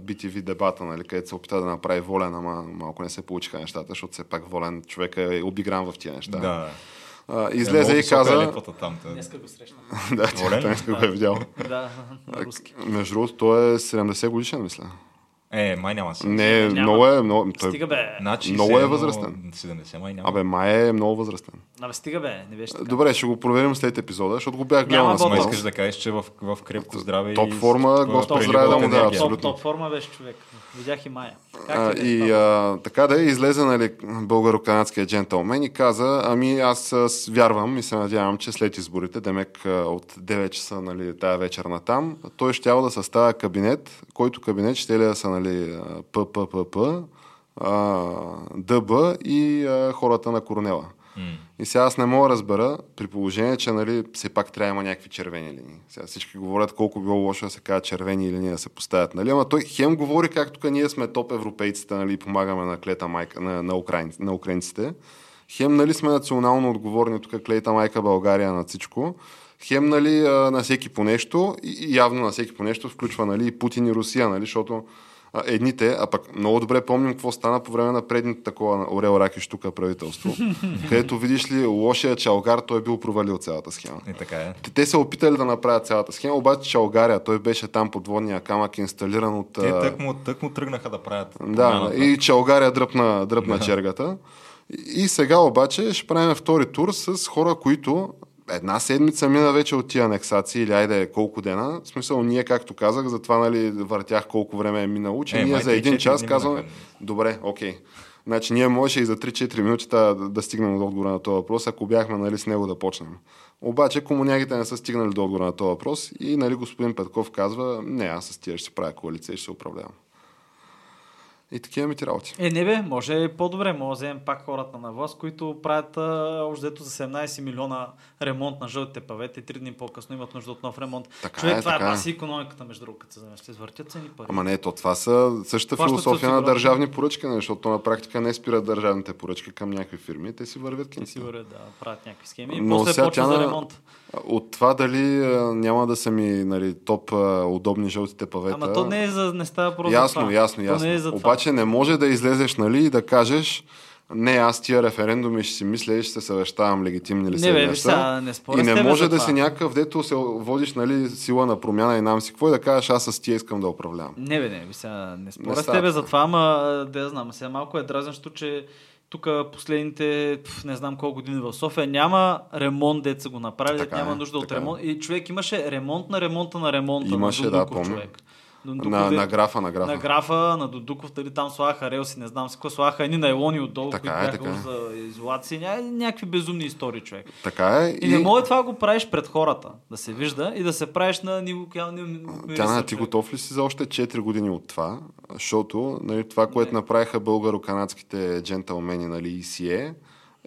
Speaker 1: BTV дебата, нали, където се опита да направи волен, ама малко не се получиха нещата, защото все пак волен човек е обигран в тия неща.
Speaker 3: Да.
Speaker 1: А,
Speaker 3: Е,
Speaker 1: излезе
Speaker 3: много
Speaker 1: и
Speaker 3: е
Speaker 1: каза...
Speaker 3: летвата там. та.
Speaker 2: Днеска го срещна.
Speaker 1: да, тя
Speaker 3: Волен?
Speaker 1: днес го е видял.
Speaker 2: Да, на руски.
Speaker 1: Между другото, той е 70 годишен, мисля.
Speaker 3: Е, май няма си.
Speaker 1: Не,
Speaker 2: Няма.
Speaker 1: много е, много, той,
Speaker 2: Стига бе.
Speaker 3: Значи,
Speaker 1: много е
Speaker 3: едно
Speaker 1: възрастен.
Speaker 3: 70 май няма.
Speaker 1: Абе, май е много възрастен.
Speaker 2: Абе, стига бе, не беше така.
Speaker 1: Добре, ще го проверим след епизода, защото го бях гледал на смисъл.
Speaker 3: искаш да кажеш, че в, в крепко здраве
Speaker 1: Топ
Speaker 3: и...
Speaker 1: форма,
Speaker 3: с-
Speaker 1: Господ здраве да му да, абсолютно.
Speaker 2: Топ, топ форма беше човек. Видях и Майя. Как
Speaker 1: А,
Speaker 2: е,
Speaker 1: и а, така да е, излезе нали, българо-канадския джентълмен и каза, ами аз вярвам и се надявам, че след изборите, демек от 9 часа нали, тая вечер на там, той ще да съставя кабинет, който кабинет ще ли да са нали, ПППП, ДБ и а, хората на Корнела.
Speaker 3: М.
Speaker 1: И сега аз не мога да разбера, при положение, че нали, все пак трябва има някакви червени линии. Сега всички говорят колко било лошо да се кажа червени линии да се поставят. Нали? Ама той хем говори как тук ние сме топ европейците нали, помагаме на клета майка, на, на, украин, на украинците. Хем нали, сме национално отговорни тук клета майка България на всичко. Хем нали, на всеки по нещо и явно на всеки по нещо включва нали, и Путин и Русия, нали, защото едните, а пък много добре помним какво стана по време на предните такова Орел Раки Штука правителство, където видиш ли лошия Чалгар, той е бил провалил цялата схема.
Speaker 3: И така е.
Speaker 1: Те, те са опитали да направят цялата схема, обаче Чалгария, той беше там подводния камък, инсталиран от...
Speaker 3: Те
Speaker 1: а,
Speaker 3: тък му, тък му тръгнаха да правят.
Speaker 1: да, и Чалгария дръпна, дръпна чергата. И сега обаче ще правим втори тур с хора, които една седмица мина вече от тия анексации или айде колко дена. В смисъл, ние, както казах, затова нали, въртях колко време е минало, че
Speaker 3: Е,
Speaker 1: ние за един час казваме, добре, окей. Значи ние можеше и за 3-4 минути да, да стигнем до отговора на този въпрос, ако бяхме нали, с него да почнем. Обаче комунягите не са стигнали до отговора на този въпрос и нали, господин Петков казва, не, аз с тия ще си правя коалиция и ще се управлявам. И такива ми ти работи.
Speaker 2: Е, не бе, може по-добре. Може да вземем пак хората на власт, които правят общо за 17 милиона ремонт на жълтите павета и 3 дни по-късно имат нужда от нов ремонт.
Speaker 1: Така
Speaker 2: Човек,
Speaker 1: е,
Speaker 2: това
Speaker 1: така
Speaker 2: е
Speaker 1: е.
Speaker 2: баси економиката, между другото, се вземеш. Ще извъртят цени пари.
Speaker 1: Ама не, то това са същата
Speaker 2: Плащат
Speaker 1: философия на държавни поръчки, нали, защото на практика не спират държавните поръчки към някакви фирми, те си вървят към
Speaker 2: Те си вървят да правят някакви схеми. И
Speaker 1: Но
Speaker 2: после почва за ремонт.
Speaker 1: От това дали няма да са ми нали, топ удобни жълтите павета.
Speaker 2: Ама то не е за... не става просто
Speaker 1: ясно,
Speaker 2: това.
Speaker 1: ясно,
Speaker 2: То
Speaker 1: ясно.
Speaker 2: Не е за това.
Speaker 1: Обаче не може да излезеш нали, и да кажеш не, аз тия референдуми ще си мисля и ще се съвещавам легитимни ли са
Speaker 2: Не, бе,
Speaker 1: са.
Speaker 2: не споря
Speaker 1: И не може да си някакъв, дето се водиш нали, сила на промяна и нам си какво и да кажеш аз с тия искам да управлявам.
Speaker 2: Не, бе, не, бе, сега не споря
Speaker 1: Не
Speaker 2: с тебе за това, ама да я знам. Сега малко е дразнещо, че тук последните, пф, не знам колко години в София, няма ремонт, дет са го направили,
Speaker 1: Така
Speaker 2: няма
Speaker 1: е,
Speaker 2: нужда от
Speaker 1: е.
Speaker 2: ремонт. И човек имаше ремонт на ремонта на ремонта
Speaker 1: Имаше,
Speaker 2: на
Speaker 1: да,
Speaker 2: Дундуков
Speaker 1: помня.
Speaker 2: човек. Дундуков
Speaker 1: На,
Speaker 2: е-
Speaker 1: на графа, на графа.
Speaker 2: на графа, на Дудуков, дали там слагаха релси, не знам си какво, слагаха едни найлони отдолу,
Speaker 1: Така
Speaker 2: които
Speaker 1: е,
Speaker 2: бяха
Speaker 1: така е.
Speaker 2: за изолация, ня, някакви безумни истории, човек.
Speaker 1: Така е.
Speaker 2: И, не може това да го правиш пред хората, да се вижда и да се правиш на ниво
Speaker 1: Тяна, ти готов ли си за още 4 години от това? Защото нали, това, което
Speaker 2: Не.
Speaker 1: направиха българо-канадските джентълмени нали, ECA,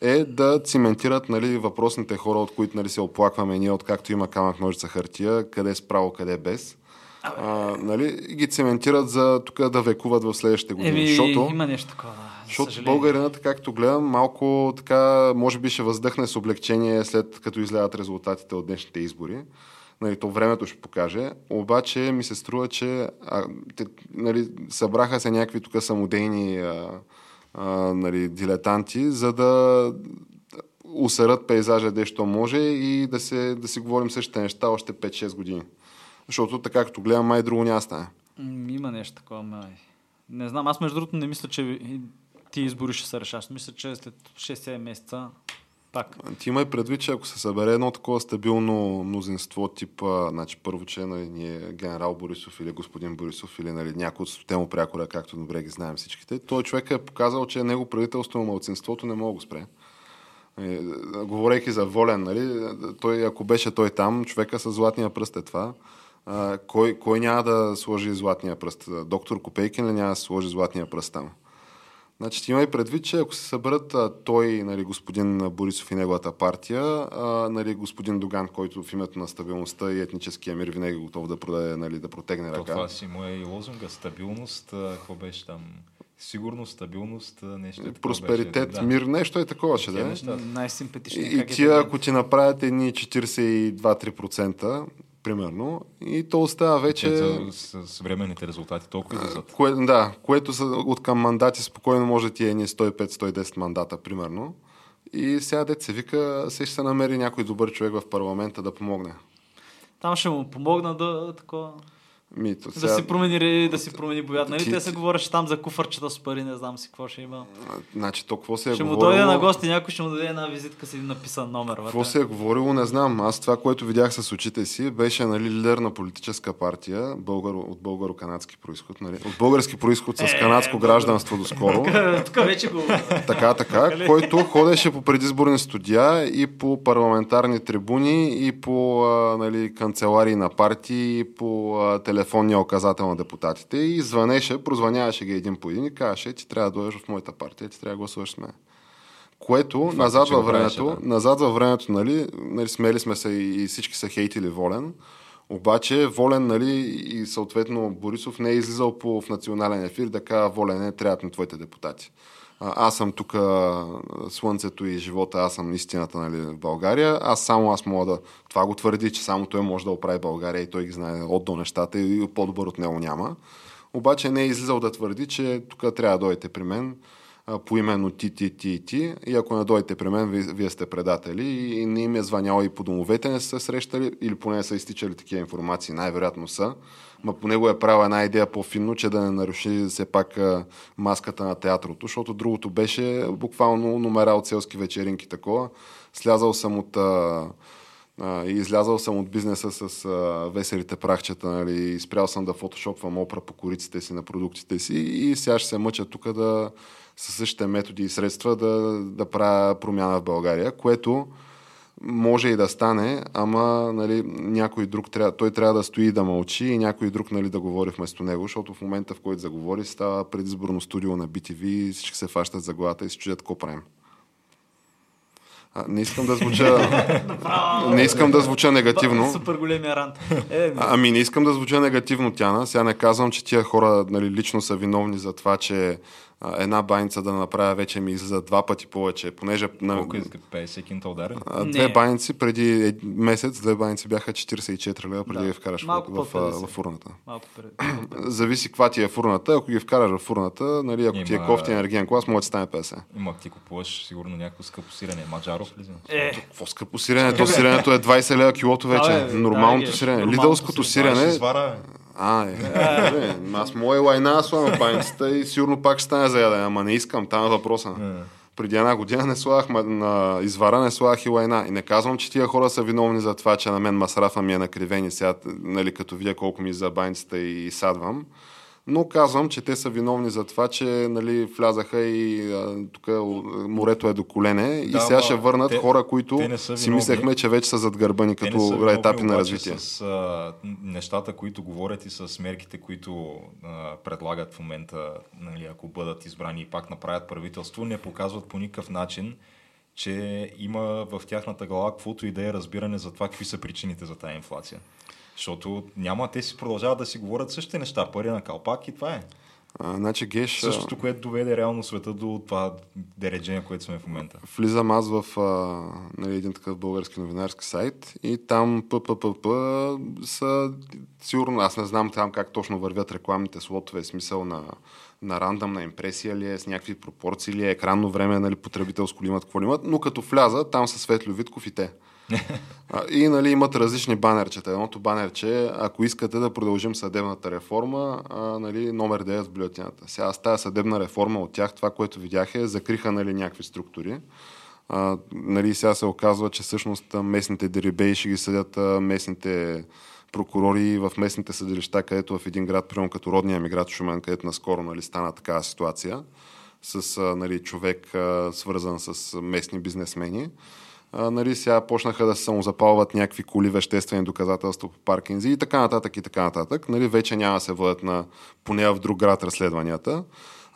Speaker 1: е да циментират нали, въпросните хора, от които нали, се оплакваме ние, откакто има камък, ножица, хартия, къде справо, къде без. А, нали, ги циментират за тук да векуват в следващите години.
Speaker 2: Еми,
Speaker 1: защото
Speaker 2: има нещо такова.
Speaker 1: защото
Speaker 2: съжаление.
Speaker 1: българината, както гледам, малко така, може би ще въздъхне с облегчение след като излядат резултатите от днешните избори. Нали, то времето ще покаже. Обаче ми се струва, че а, те, нали, събраха се някакви тук самодейни а, а, нали, дилетанти, за да усърат пейзажа дещо може и да, се, да си говорим същите неща още 5-6 години. Защото така, като гледам, май друго няма стане.
Speaker 2: Има нещо такова, май. Не знам, аз между другото не мисля, че ти избори ще се решаш. Мисля, че след 6-7 месеца пак.
Speaker 1: Ти имай предвид, че ако се събере едно такова стабилно мнозинство, типа, значи първо, че нали, ние генерал Борисов или господин Борисов или нали, някой от тему прякора, както добре ги знаем всичките, той човек е показал, че него правителство на младсинството не мога да го спре. Е, Говорейки за волен, нали, той, ако беше той там, човека с златния пръст е това. А, кой, кой няма да сложи златния пръст? Доктор Копейкин ли няма да сложи златния пръст там? Значи ти има и предвид, че ако се съберат а, той, нали, господин Борисов и неговата партия, а, нали, господин Доган, който в името на стабилността и етническия мир винаги е готов да, продаде, нали, да протегне
Speaker 3: То
Speaker 1: ръка.
Speaker 3: това си му е и лозунга. Стабилност, а, какво беше там? Сигурност, стабилност, нещо. такова
Speaker 1: Просперитет,
Speaker 3: беше.
Speaker 1: мир, нещо е такова, ще да е.
Speaker 3: неща.
Speaker 2: Най-симпатични.
Speaker 1: И, и тия, ако ти направят едни 42-3%, примерно, и то остава вече...
Speaker 3: Че... За, с, съвременните резултати толкова излизат.
Speaker 1: Кое, да, което са от към мандати спокойно може да ти е едни 105-110 мандата, примерно. И сега дет се вика, се ще се намери някой добър човек в парламента да помогне.
Speaker 2: Там ще му помогна да такова.
Speaker 1: Ми, то
Speaker 2: Да
Speaker 1: сега,
Speaker 2: си промени, да си промени боята. Нали?
Speaker 1: Ти-
Speaker 2: Те се говореше там за куфарчета с пари, не знам си какво ще има.
Speaker 1: Значи, то какво се е
Speaker 2: Ще му
Speaker 1: говорило...
Speaker 2: дойде на гости, някой ще му даде една визитка си написан номер.
Speaker 1: Какво се е говорило, не знам. Аз това, което видях с очите си, беше нали, лидер на политическа партия българо, от българо-канадски происход. Нали, от български происход с
Speaker 2: Е,
Speaker 1: канадско гражданство доскоро.
Speaker 2: Тук вече го...
Speaker 1: така, така, който ходеше по предизборни студия и по парламентарни трибуни и по нали, канцеларии на партии и по а, телефонния оказател на депутатите и звънеше, прозвъняваше ги един по един и казваше, ти трябва да дойдеш в моята партия, ти трябва да гласуваш с мен. Което
Speaker 3: Факт е,
Speaker 1: назад във времето,
Speaker 3: да.
Speaker 1: назад във времето, нали, нали, смели сме се и, и всички са хейтили Волен, обаче Волен, нали, и съответно Борисов не е излизал по, в национален ефир да казва Волен, не трябват на твоите депутати. Аз съм тук слънцето и живота, аз съм истината нали, в България, аз само аз мога да... Това го твърди, че само той може да оправи България и той ги знае от до нещата и по-добър от него няма. обаче не е излизал да твърди, че тук трябва да дойдете при мен а, поименно ти, ти, ти, ти и ако не дойдете при мен, вие, вие сте предатели и не им е звъняло и по домовете не са срещали или поне са изтичали такива информации, най-вероятно са. Ма по него е правила една идея по-финно, че да не наруши все пак маската на театрото, защото другото беше буквално номера от селски вечеринки такова. Слязал съм от а, а, и излязал съм от бизнеса с а, веселите прахчета, нали, и спрял съм да фотошопвам опра по кориците си на продуктите си и сега ще се мъча тук да със същите методи и средства да, да правя промяна в България, което може и да стане, ама нали, някой друг трябва, той трябва да стои и да мълчи и някой друг нали, да говори вместо него, защото в момента в който заговори става предизборно студио на BTV и всички се фащат за главата и се чудят какво правим. А, не искам да звуча. не искам да звуча негативно.
Speaker 2: Супер големия рант. Е,
Speaker 1: Ами не искам да звуча негативно, Тяна. Сега не казвам, че тия хора нали, лично са виновни за това, че една баница да направя вече ми излиза два пъти повече, понеже на,
Speaker 3: Колко е 50 кинта ударен?
Speaker 1: а,
Speaker 2: Не.
Speaker 1: две баници преди е- месец, две баници бяха 44 лева преди
Speaker 2: Да.
Speaker 1: ги вкараш в,
Speaker 2: Малко
Speaker 1: в, в,
Speaker 2: 50.
Speaker 1: в фурната.
Speaker 2: Малко пред.
Speaker 1: Зависи каква ти е фурната. Ако ги вкараш в фурната, нали, ако ти е
Speaker 3: Има-
Speaker 1: кофти енергиен клас, може да стане 50.
Speaker 3: Има, ти купуваш сигурно някакво скъпо сирене. Маджаров ли? взимаш?
Speaker 2: Е,
Speaker 1: Какво скъпо сирене? То сиренето е 20 лева килото вече.
Speaker 2: Да, бе,
Speaker 1: Нормалното
Speaker 2: да,
Speaker 1: сирене.
Speaker 2: нормалното
Speaker 1: Лидълското
Speaker 2: сирене.
Speaker 1: Сирене А, е. Добре, Аз моя лайна слагам в баницата и сигурно пак ще стане за ядене, ама не искам, там е въпроса.
Speaker 3: Е.
Speaker 1: Преди една година не слагах на извара, не слагах и лайна. И не казвам, че тия хора са виновни за това, че на мен масрафа ми е накривен и сега, нали, като видя колко ми за баницата и садвам. Но казвам, че те са виновни за това, че нали, влязаха и тук морето е до колене и
Speaker 3: Да,
Speaker 1: сега
Speaker 3: ама
Speaker 1: ще върнат
Speaker 3: те-
Speaker 1: хора, които си мислехме, че вече са зад гърба ни като
Speaker 3: виновни
Speaker 1: етапи на развитие.
Speaker 3: С а, нещата, които говорят и с мерките, които а, предлагат в момента, нали, ако бъдат избрани и пак направят правителство, не показват по никакъв начин, че има в тяхната глава каквото и да е разбиране за това, какви са причините за тази инфлация. Защото няма, те си продължават да си говорят същите неща, пари на калпак и това е.
Speaker 1: А, значи, Геш,
Speaker 3: Същото, което доведе реално света до това дереджение, което сме в момента.
Speaker 1: влизам аз в а, нали, един такъв български новинарски сайт и там ПППП са сигурно, аз не знам там как точно вървят рекламните слотове, смисъл на, на рандъм, на импресия ли е, с някакви пропорции ли е, екранно време, нали, потребителско ли имат, какво ли имат, но като вляза, там са Светло Витков и те. И нали, имат различни банерчета. Едното банерче е, ако искате да продължим съдебната реформа, а, нали, номер 9 в бюлетината. Сега с тази съдебна реформа от тях, това, което видях е, закриха нали, някакви структури. А, нали, сега се оказва, че всъщност местните дерибеи ще ги съдят местните прокурори в местните съдилища, където в един град, примерно като родния ми град Шумен, където наскоро нали, стана такава ситуация с нали, човек свързан с местни бизнесмени. А, нали, сега почнаха да се самозапалват някакви коли, веществени доказателства по паркинзи и така нататък и така нататък. Нали, вече няма да се водят на поне в друг град разследванията.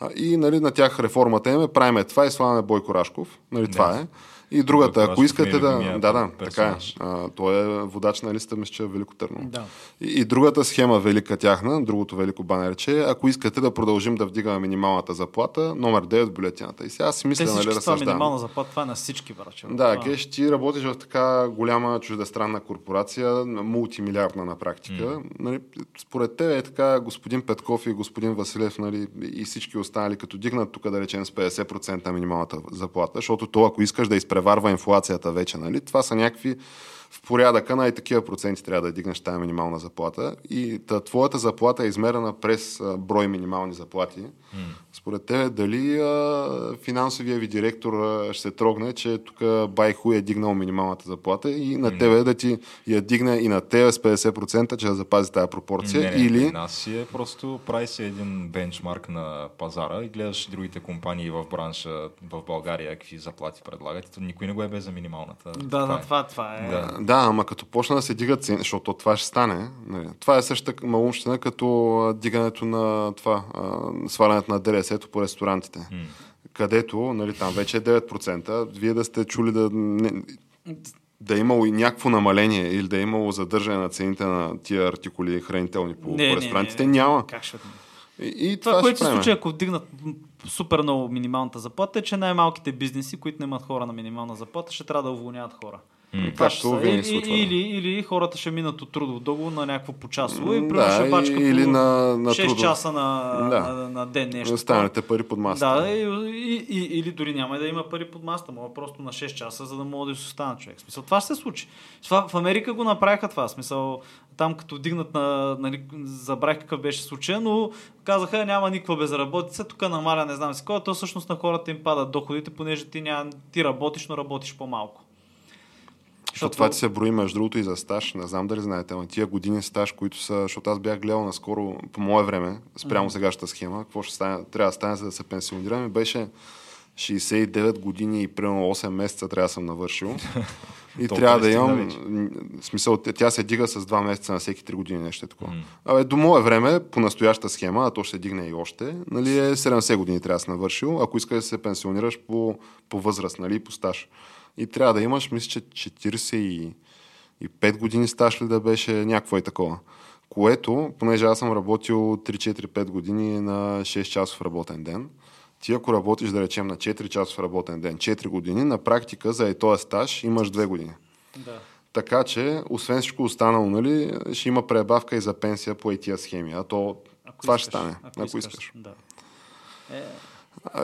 Speaker 1: А, и нали, на тях реформата им е правиме това и слагаме Бойко Рашков. Нали, това е. И другата, ако искате да... Да, да, така е.
Speaker 3: персонаж.
Speaker 1: А, той е водач на листа, мисля, че е Велико Търново.
Speaker 2: Да.
Speaker 1: И, и другата схема, велика тяхна, другото велико банерче, е, ако искате да продължим да вдигаме минималната заплата, номер 9 в бюлетината. И сега си мисля,
Speaker 2: Те
Speaker 1: нали,
Speaker 2: това
Speaker 1: разсъждавам.
Speaker 2: минимална заплата, това е на всички, браче.
Speaker 1: Да,
Speaker 2: Това-
Speaker 1: Геш, ти работиш в така голяма чуждестранна корпорация, мултимилиардна на практика. Mm. Нали, според теб е така господин Петков и господин Василев нали, и всички останали, като дигнат тук да речем с 50% минималната заплата, защото то ако искаш да изпреварва инфлацията вече, нали, това са някакви в порядъка на и такива проценти трябва да дигнеш тази минимална заплата. И та, твоята заплата е измерена през а, брой минимални заплати. Според тебе, дали а, финансовия ви директор а, ще се трогне, че тук Байху е дигнал минималната заплата и на тебе да ти я дигне и на тебе с 50%, че да запази тази пропорция?
Speaker 3: Не, не,
Speaker 1: или...
Speaker 3: При нас си е просто прави се един бенчмарк на пазара и гледаш другите компании в бранша в България какви заплати предлагат. Никой не го е без за минималната.
Speaker 2: Да, да,
Speaker 3: е.
Speaker 2: това, това е.
Speaker 3: Да.
Speaker 1: Да, ама като почна да се дигат цени, защото това ще стане. Нали. Това е същата малумщина като дигането на това, свалянето на ДРС-то по ресторантите.
Speaker 3: М.
Speaker 1: Където, нали, там вече е 9%, вие да сте чули да не, да е имало и някакво намаление или да е имало задържане на цените на тия артикули хранителни по,
Speaker 2: Не,
Speaker 1: по
Speaker 2: не,
Speaker 1: ресторантите,
Speaker 2: не, не.
Speaker 1: няма.
Speaker 2: Как ще...
Speaker 1: И, и
Speaker 2: Това,
Speaker 1: това,
Speaker 2: което се случи, ако вдигнат супер много минималната заплата, е, че най-малките бизнеси, които не имат хора на минимална заплата, ще трябва да уволняват хора. Това ще
Speaker 1: винаги
Speaker 2: Или,
Speaker 1: се случва. да.
Speaker 2: или, или хората ще минат от трудов договор на някакво почасово и примерно ще
Speaker 1: да,
Speaker 2: бачка
Speaker 1: или
Speaker 2: по
Speaker 1: на, на
Speaker 2: 6
Speaker 1: трудов.
Speaker 2: часа на,
Speaker 1: Да.
Speaker 2: на, на ден нещо.
Speaker 1: Останалите пари под масата.
Speaker 2: Да, и, и, и, или дори няма да има пари под масата, мога просто на 6 часа, за да мога да си остана човек. В Смисъл, това ще се случи. Това, в Америка го направиха това. В Смисъл, там като вдигнат на, нали, забравих какъв беше случая, но казаха няма никаква безработица, тук намаля не знам си кой, то всъщност на хората им падат доходите, понеже ти, няма, ти работиш, но работиш по-малко.
Speaker 1: Защото това ти се брои между другото и за стаж. Не знам дали знаете, но тия години стаж, които са, защото аз бях гледал наскоро по мое време, спрямо сегашната схема, какво ще стане, трябва да стане, за да се пенсионираме, беше 69 години и примерно 8 месеца трябва да съм навършил. И
Speaker 3: Толкова
Speaker 1: трябва да имам, смисъл, тя- се дига с 2 месеца на всеки 3 години, нещо е такова. Абе, до мое време, по настояща схема, а то ще се дигне и още, нали, е 70 години трябва да си навършил, ако искаш да се пенсионираш по, по възраст, нали, по стаж. И трябва да имаш, мисля, че 40 и, и 5 години стаж ли да беше някакво и такова. Което, понеже аз съм работил 3-4-5 години на 6 часов работен ден, ти ако работиш, да речем, на 4 часов работен ден, 4 години, на практика за и този стаж имаш 2 години.
Speaker 2: Да.
Speaker 1: Така че, освен всичко останало, нали, ще има пребавка и за пенсия по и тия схеми. А то
Speaker 2: Ако
Speaker 1: това
Speaker 2: искаш,
Speaker 1: ще стане, ако, искаш.
Speaker 2: Да. Е,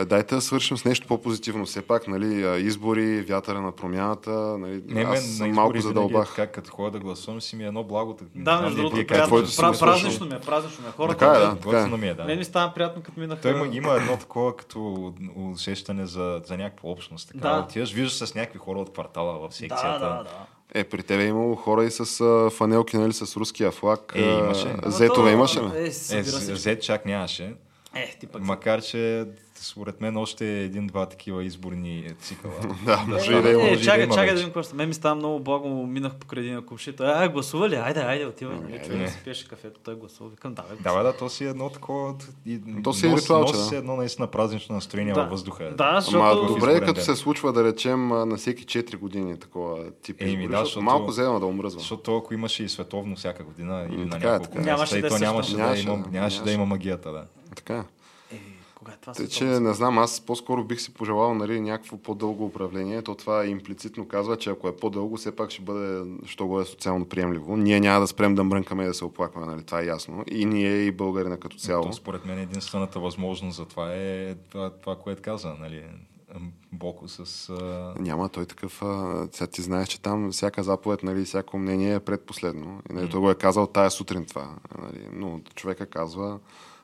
Speaker 1: дайте да свършим с нещо по-позитивно. Все пак, нали, избори, вятъра на промяната, нали,
Speaker 3: Не,
Speaker 1: аз
Speaker 3: на
Speaker 1: съм малко
Speaker 3: е
Speaker 1: задълбах.
Speaker 3: Така, като ходя да гласувам, си ми е едно благо. Не
Speaker 2: да, между
Speaker 3: ли
Speaker 2: другото,
Speaker 3: как
Speaker 2: приятно, празнично ми е, празнично ми е. Хората,
Speaker 1: Така е, да.
Speaker 3: Готино ми е, да.
Speaker 2: Мен ми става приятно, като минаха...
Speaker 3: Той има, има едно такова като усещане за, за някаква общност. Така.
Speaker 2: Да.
Speaker 3: Отиваш, виждаш с някакви хора от квартала в
Speaker 2: Да,
Speaker 3: секцията.
Speaker 2: да, да.
Speaker 1: Е, при тебе е имало хора и с а, фанелки, нали, с руския флаг.
Speaker 3: Е, имаше.
Speaker 1: Зетове
Speaker 2: то-
Speaker 1: имаше ли?
Speaker 2: Е.
Speaker 3: Z чак нямаше.
Speaker 2: Е, ти пък.
Speaker 3: Макар, че според мен още един-два такива изборни цикъла.
Speaker 1: Да, може и да
Speaker 2: Е,
Speaker 1: има.
Speaker 2: е,
Speaker 3: може и
Speaker 2: чакай,
Speaker 3: да има
Speaker 2: чакай да какво ще. Мен ми става много благо, минах покрай един на купшито. А, гласува ли? Айде, айде, отивай.
Speaker 1: Ами,
Speaker 2: човек да си пиеше кафето, той гласува. Викам, да, бе,
Speaker 3: Да, то си е едно такова... И,
Speaker 1: То си е
Speaker 3: носи
Speaker 1: да.
Speaker 3: си едно наистина празнично настроение
Speaker 2: Да.
Speaker 3: във въздуха.
Speaker 2: Да,
Speaker 1: Ама
Speaker 2: защото...
Speaker 1: добре като се случва, да речем, на всеки 4 години такова тип
Speaker 3: Еми, да,
Speaker 1: защото малко зелено да умръзва.
Speaker 3: Защото ако имаше и световно всяка година или
Speaker 1: М,
Speaker 3: на няколко
Speaker 2: Нямаше да
Speaker 3: то има, има магията, да.
Speaker 1: Така
Speaker 2: кога е това се
Speaker 1: че не знам, аз по-скоро бих си пожелал нали, някакво по-дълго управление. То това имплицитно казва, че ако е по-дълго, все пак ще бъде, що го е социално приемливо. Ние няма да спрем да мрънкаме и да се оплакваме, нали? това е ясно. И ние, и българина като цяло.
Speaker 3: То, според мен единствената възможност за това е това, това което каза, нали, Боко с... А...
Speaker 1: Няма, той такъв. А, сега ти знаеш, че там всяка заповед, нали, всяко мнение е предпоследно. И, нали, той го е казал тая сутрин това. Нали, но човека казва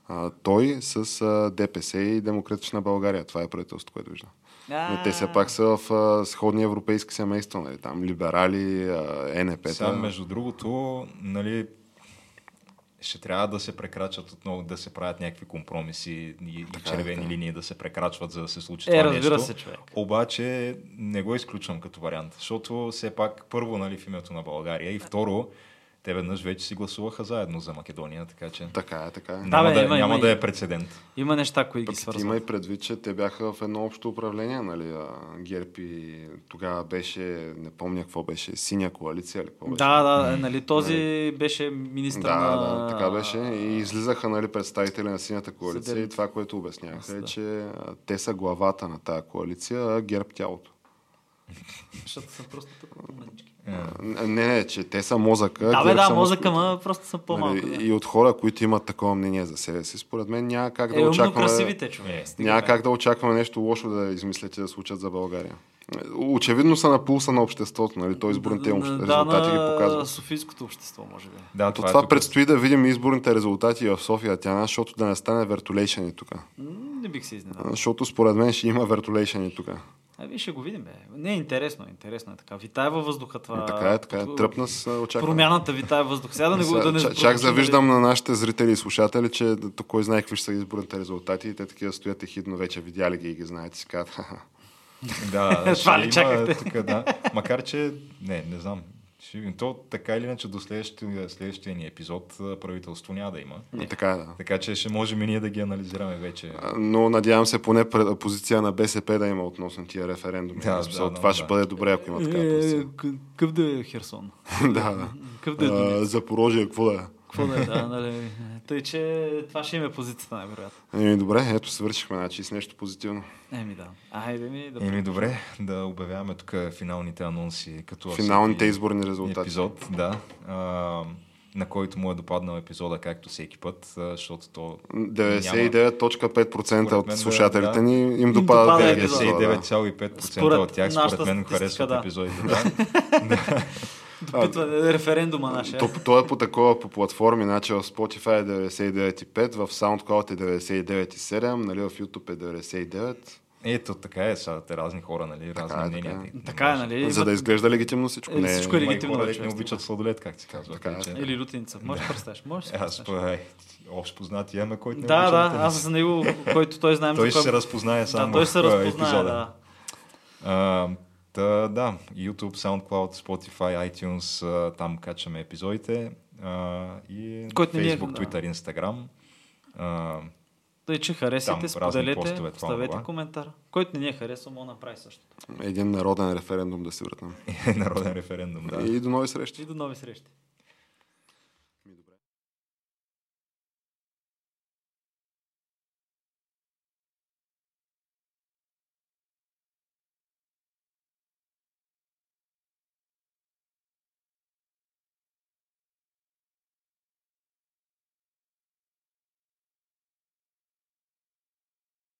Speaker 1: а, той с а, ДПС и Демократична България. Това е правителството, което вижда. Но те все пак са в а, сходни европейски семейства, нали, там либерали, а, НП.
Speaker 3: Сега, между другото, нали, ще трябва да се прекрачат отново, да се правят някакви компромиси и, и
Speaker 1: Така е,
Speaker 3: червени
Speaker 1: така.
Speaker 3: линии да се прекрачват, за да се случи
Speaker 2: Е,
Speaker 3: това
Speaker 2: разбира
Speaker 3: нещо.
Speaker 2: се, човек.
Speaker 3: Обаче не го изключвам като вариант, защото все пак първо нали, в името на България и второ, те веднъж вече си гласуваха заедно за Македония, така че
Speaker 1: Така е, така е.
Speaker 3: няма,
Speaker 2: бе,
Speaker 3: да,
Speaker 2: има-
Speaker 3: няма
Speaker 2: има
Speaker 3: да е прецедент.
Speaker 2: Има неща, които ги свързват.
Speaker 1: има и предвид, че те бяха в едно общо управление, нали? ГЕРБ и тогава беше, не помня какво беше, синя коалиция или какво беше.
Speaker 2: Да, да, нали, този беше министър
Speaker 1: Да,
Speaker 2: на...
Speaker 1: да, така беше. И излизаха нали, представители на синята коалиция
Speaker 2: Съдебната.
Speaker 1: и това, което обясняваха е,
Speaker 2: Да.
Speaker 1: че те са главата на тази коалиция, а ГЕРБ тялото.
Speaker 2: Защото са просто тук
Speaker 1: Не, не, че те са мозъка.
Speaker 2: Да, бе, да, мозъка, ма просто са по-малко.
Speaker 1: Нали,
Speaker 2: да.
Speaker 1: И от хора, които имат такова мнение за себе си, според мен няма как да
Speaker 2: Е,
Speaker 1: очакваме...
Speaker 2: красивите, човек.
Speaker 1: Няма как да очакваме нещо лошо да измислят и да случат за България. Очевидно са на пулса на обществото, нали? То изборните им
Speaker 2: Да,
Speaker 1: резултати ги
Speaker 2: на
Speaker 1: показват.
Speaker 2: Софийското общество, може би.
Speaker 3: да,
Speaker 1: То
Speaker 3: това,
Speaker 1: това
Speaker 3: е тук.
Speaker 1: предстои да видим изборните резултати в София, Тяна, защото да не стане вертолейшън и тук.
Speaker 2: Не бих се изненадал.
Speaker 1: Защото според мен ще има вертолейшън и тук.
Speaker 2: Ами ще го видим, бе. Не, интересно, е, интересно е така. Витае във въздуха това.
Speaker 1: Така е, така е. Тръпна с очакване.
Speaker 2: Промяната витае във въздуха. Сега да не го да не
Speaker 1: Чак, чак завиждам на нашите зрители и слушатели, че то кой знае какви ще са изборните резултати и те такива стоят ехидно вече, видяли ги и ги знаят и си казват,
Speaker 3: Да,
Speaker 2: Това ли
Speaker 3: има
Speaker 2: чакахте?
Speaker 3: Така, да. Макар, че не, не знам. Ще видим. То така или иначе до следващия, следващия ни епизод правителство няма да има.
Speaker 1: Така е, да.
Speaker 3: Така че ще можем и ние да ги анализираме вече.
Speaker 1: А, Но надявам се поне пред- позиция на БСП да има относно тия референдуми.
Speaker 3: Да,
Speaker 1: смисъл,
Speaker 3: да,
Speaker 1: това
Speaker 3: да,
Speaker 1: ще
Speaker 3: да.
Speaker 1: бъде добре, ако има такава позиция.
Speaker 2: Какъв да е Херсон?
Speaker 1: да, да.
Speaker 2: Какъв да е?
Speaker 1: Запорожие, какво да е?
Speaker 2: Какво да е, да, нали. Тъй, че това ще им е позицията, най-вероятно.
Speaker 1: Еми, добре, ето свършихме, значи с нещо позитивно.
Speaker 2: Еми да. Айде ми да...
Speaker 3: Еми добре, да обявяваме тук финалните анонси. Като
Speaker 1: Финалните
Speaker 3: всеки
Speaker 1: изборни резултати.
Speaker 3: Епизод, да. А, на който му е допаднал епизода, както всеки път, защото то
Speaker 1: 99.5%
Speaker 3: Според мен,
Speaker 1: от
Speaker 3: да,
Speaker 1: слушателите
Speaker 3: да.
Speaker 1: ни им
Speaker 2: Им
Speaker 1: допадат
Speaker 2: допада
Speaker 1: тези
Speaker 2: епизода.
Speaker 1: епизода. да.
Speaker 3: 99,5%
Speaker 2: Според
Speaker 3: от тях, според мен, харесват
Speaker 2: да.
Speaker 3: епизодите. Да.
Speaker 2: Допитва референдума нашия.
Speaker 1: То, то е по такова по платформи, значи в Spotify е 99,5, в SoundCloud е 99,7, нали, в YouTube е 99.
Speaker 3: Ето, така е, са те разни хора, нали, разни
Speaker 1: е,
Speaker 3: мнения.
Speaker 1: така е.
Speaker 2: Така е, нали?
Speaker 1: За да изглежда легитимно всичко.
Speaker 2: Е,
Speaker 1: Не,
Speaker 2: всичко е легитимно,
Speaker 3: хора, не обичат сладолет, как се казва.
Speaker 1: Така е.
Speaker 2: Или лютеница. Можеш да представиш. Можеш да
Speaker 3: Аз е, общо познати имаме, който не
Speaker 2: Да,
Speaker 3: обича
Speaker 2: да, аз за него, който той знаем
Speaker 3: Той ще се разпознае само
Speaker 2: Да, той се разпознае,
Speaker 3: епизода.
Speaker 2: да.
Speaker 3: Та, да, YouTube, SoundCloud, Spotify, iTunes, там качваме епизодите. А, и
Speaker 2: Който е-
Speaker 3: Facebook,
Speaker 2: да.
Speaker 3: Twitter, Instagram. А,
Speaker 2: Тъй, че
Speaker 3: разни
Speaker 2: споделете,
Speaker 3: постове, това,
Speaker 2: ставете
Speaker 3: това.
Speaker 2: коментар. Който не ни е харесал, мога да направи същото.
Speaker 1: Един народен референдум да си вратнем.
Speaker 3: народен референдум, да.
Speaker 1: И до нови срещи.
Speaker 2: И до нови срещи.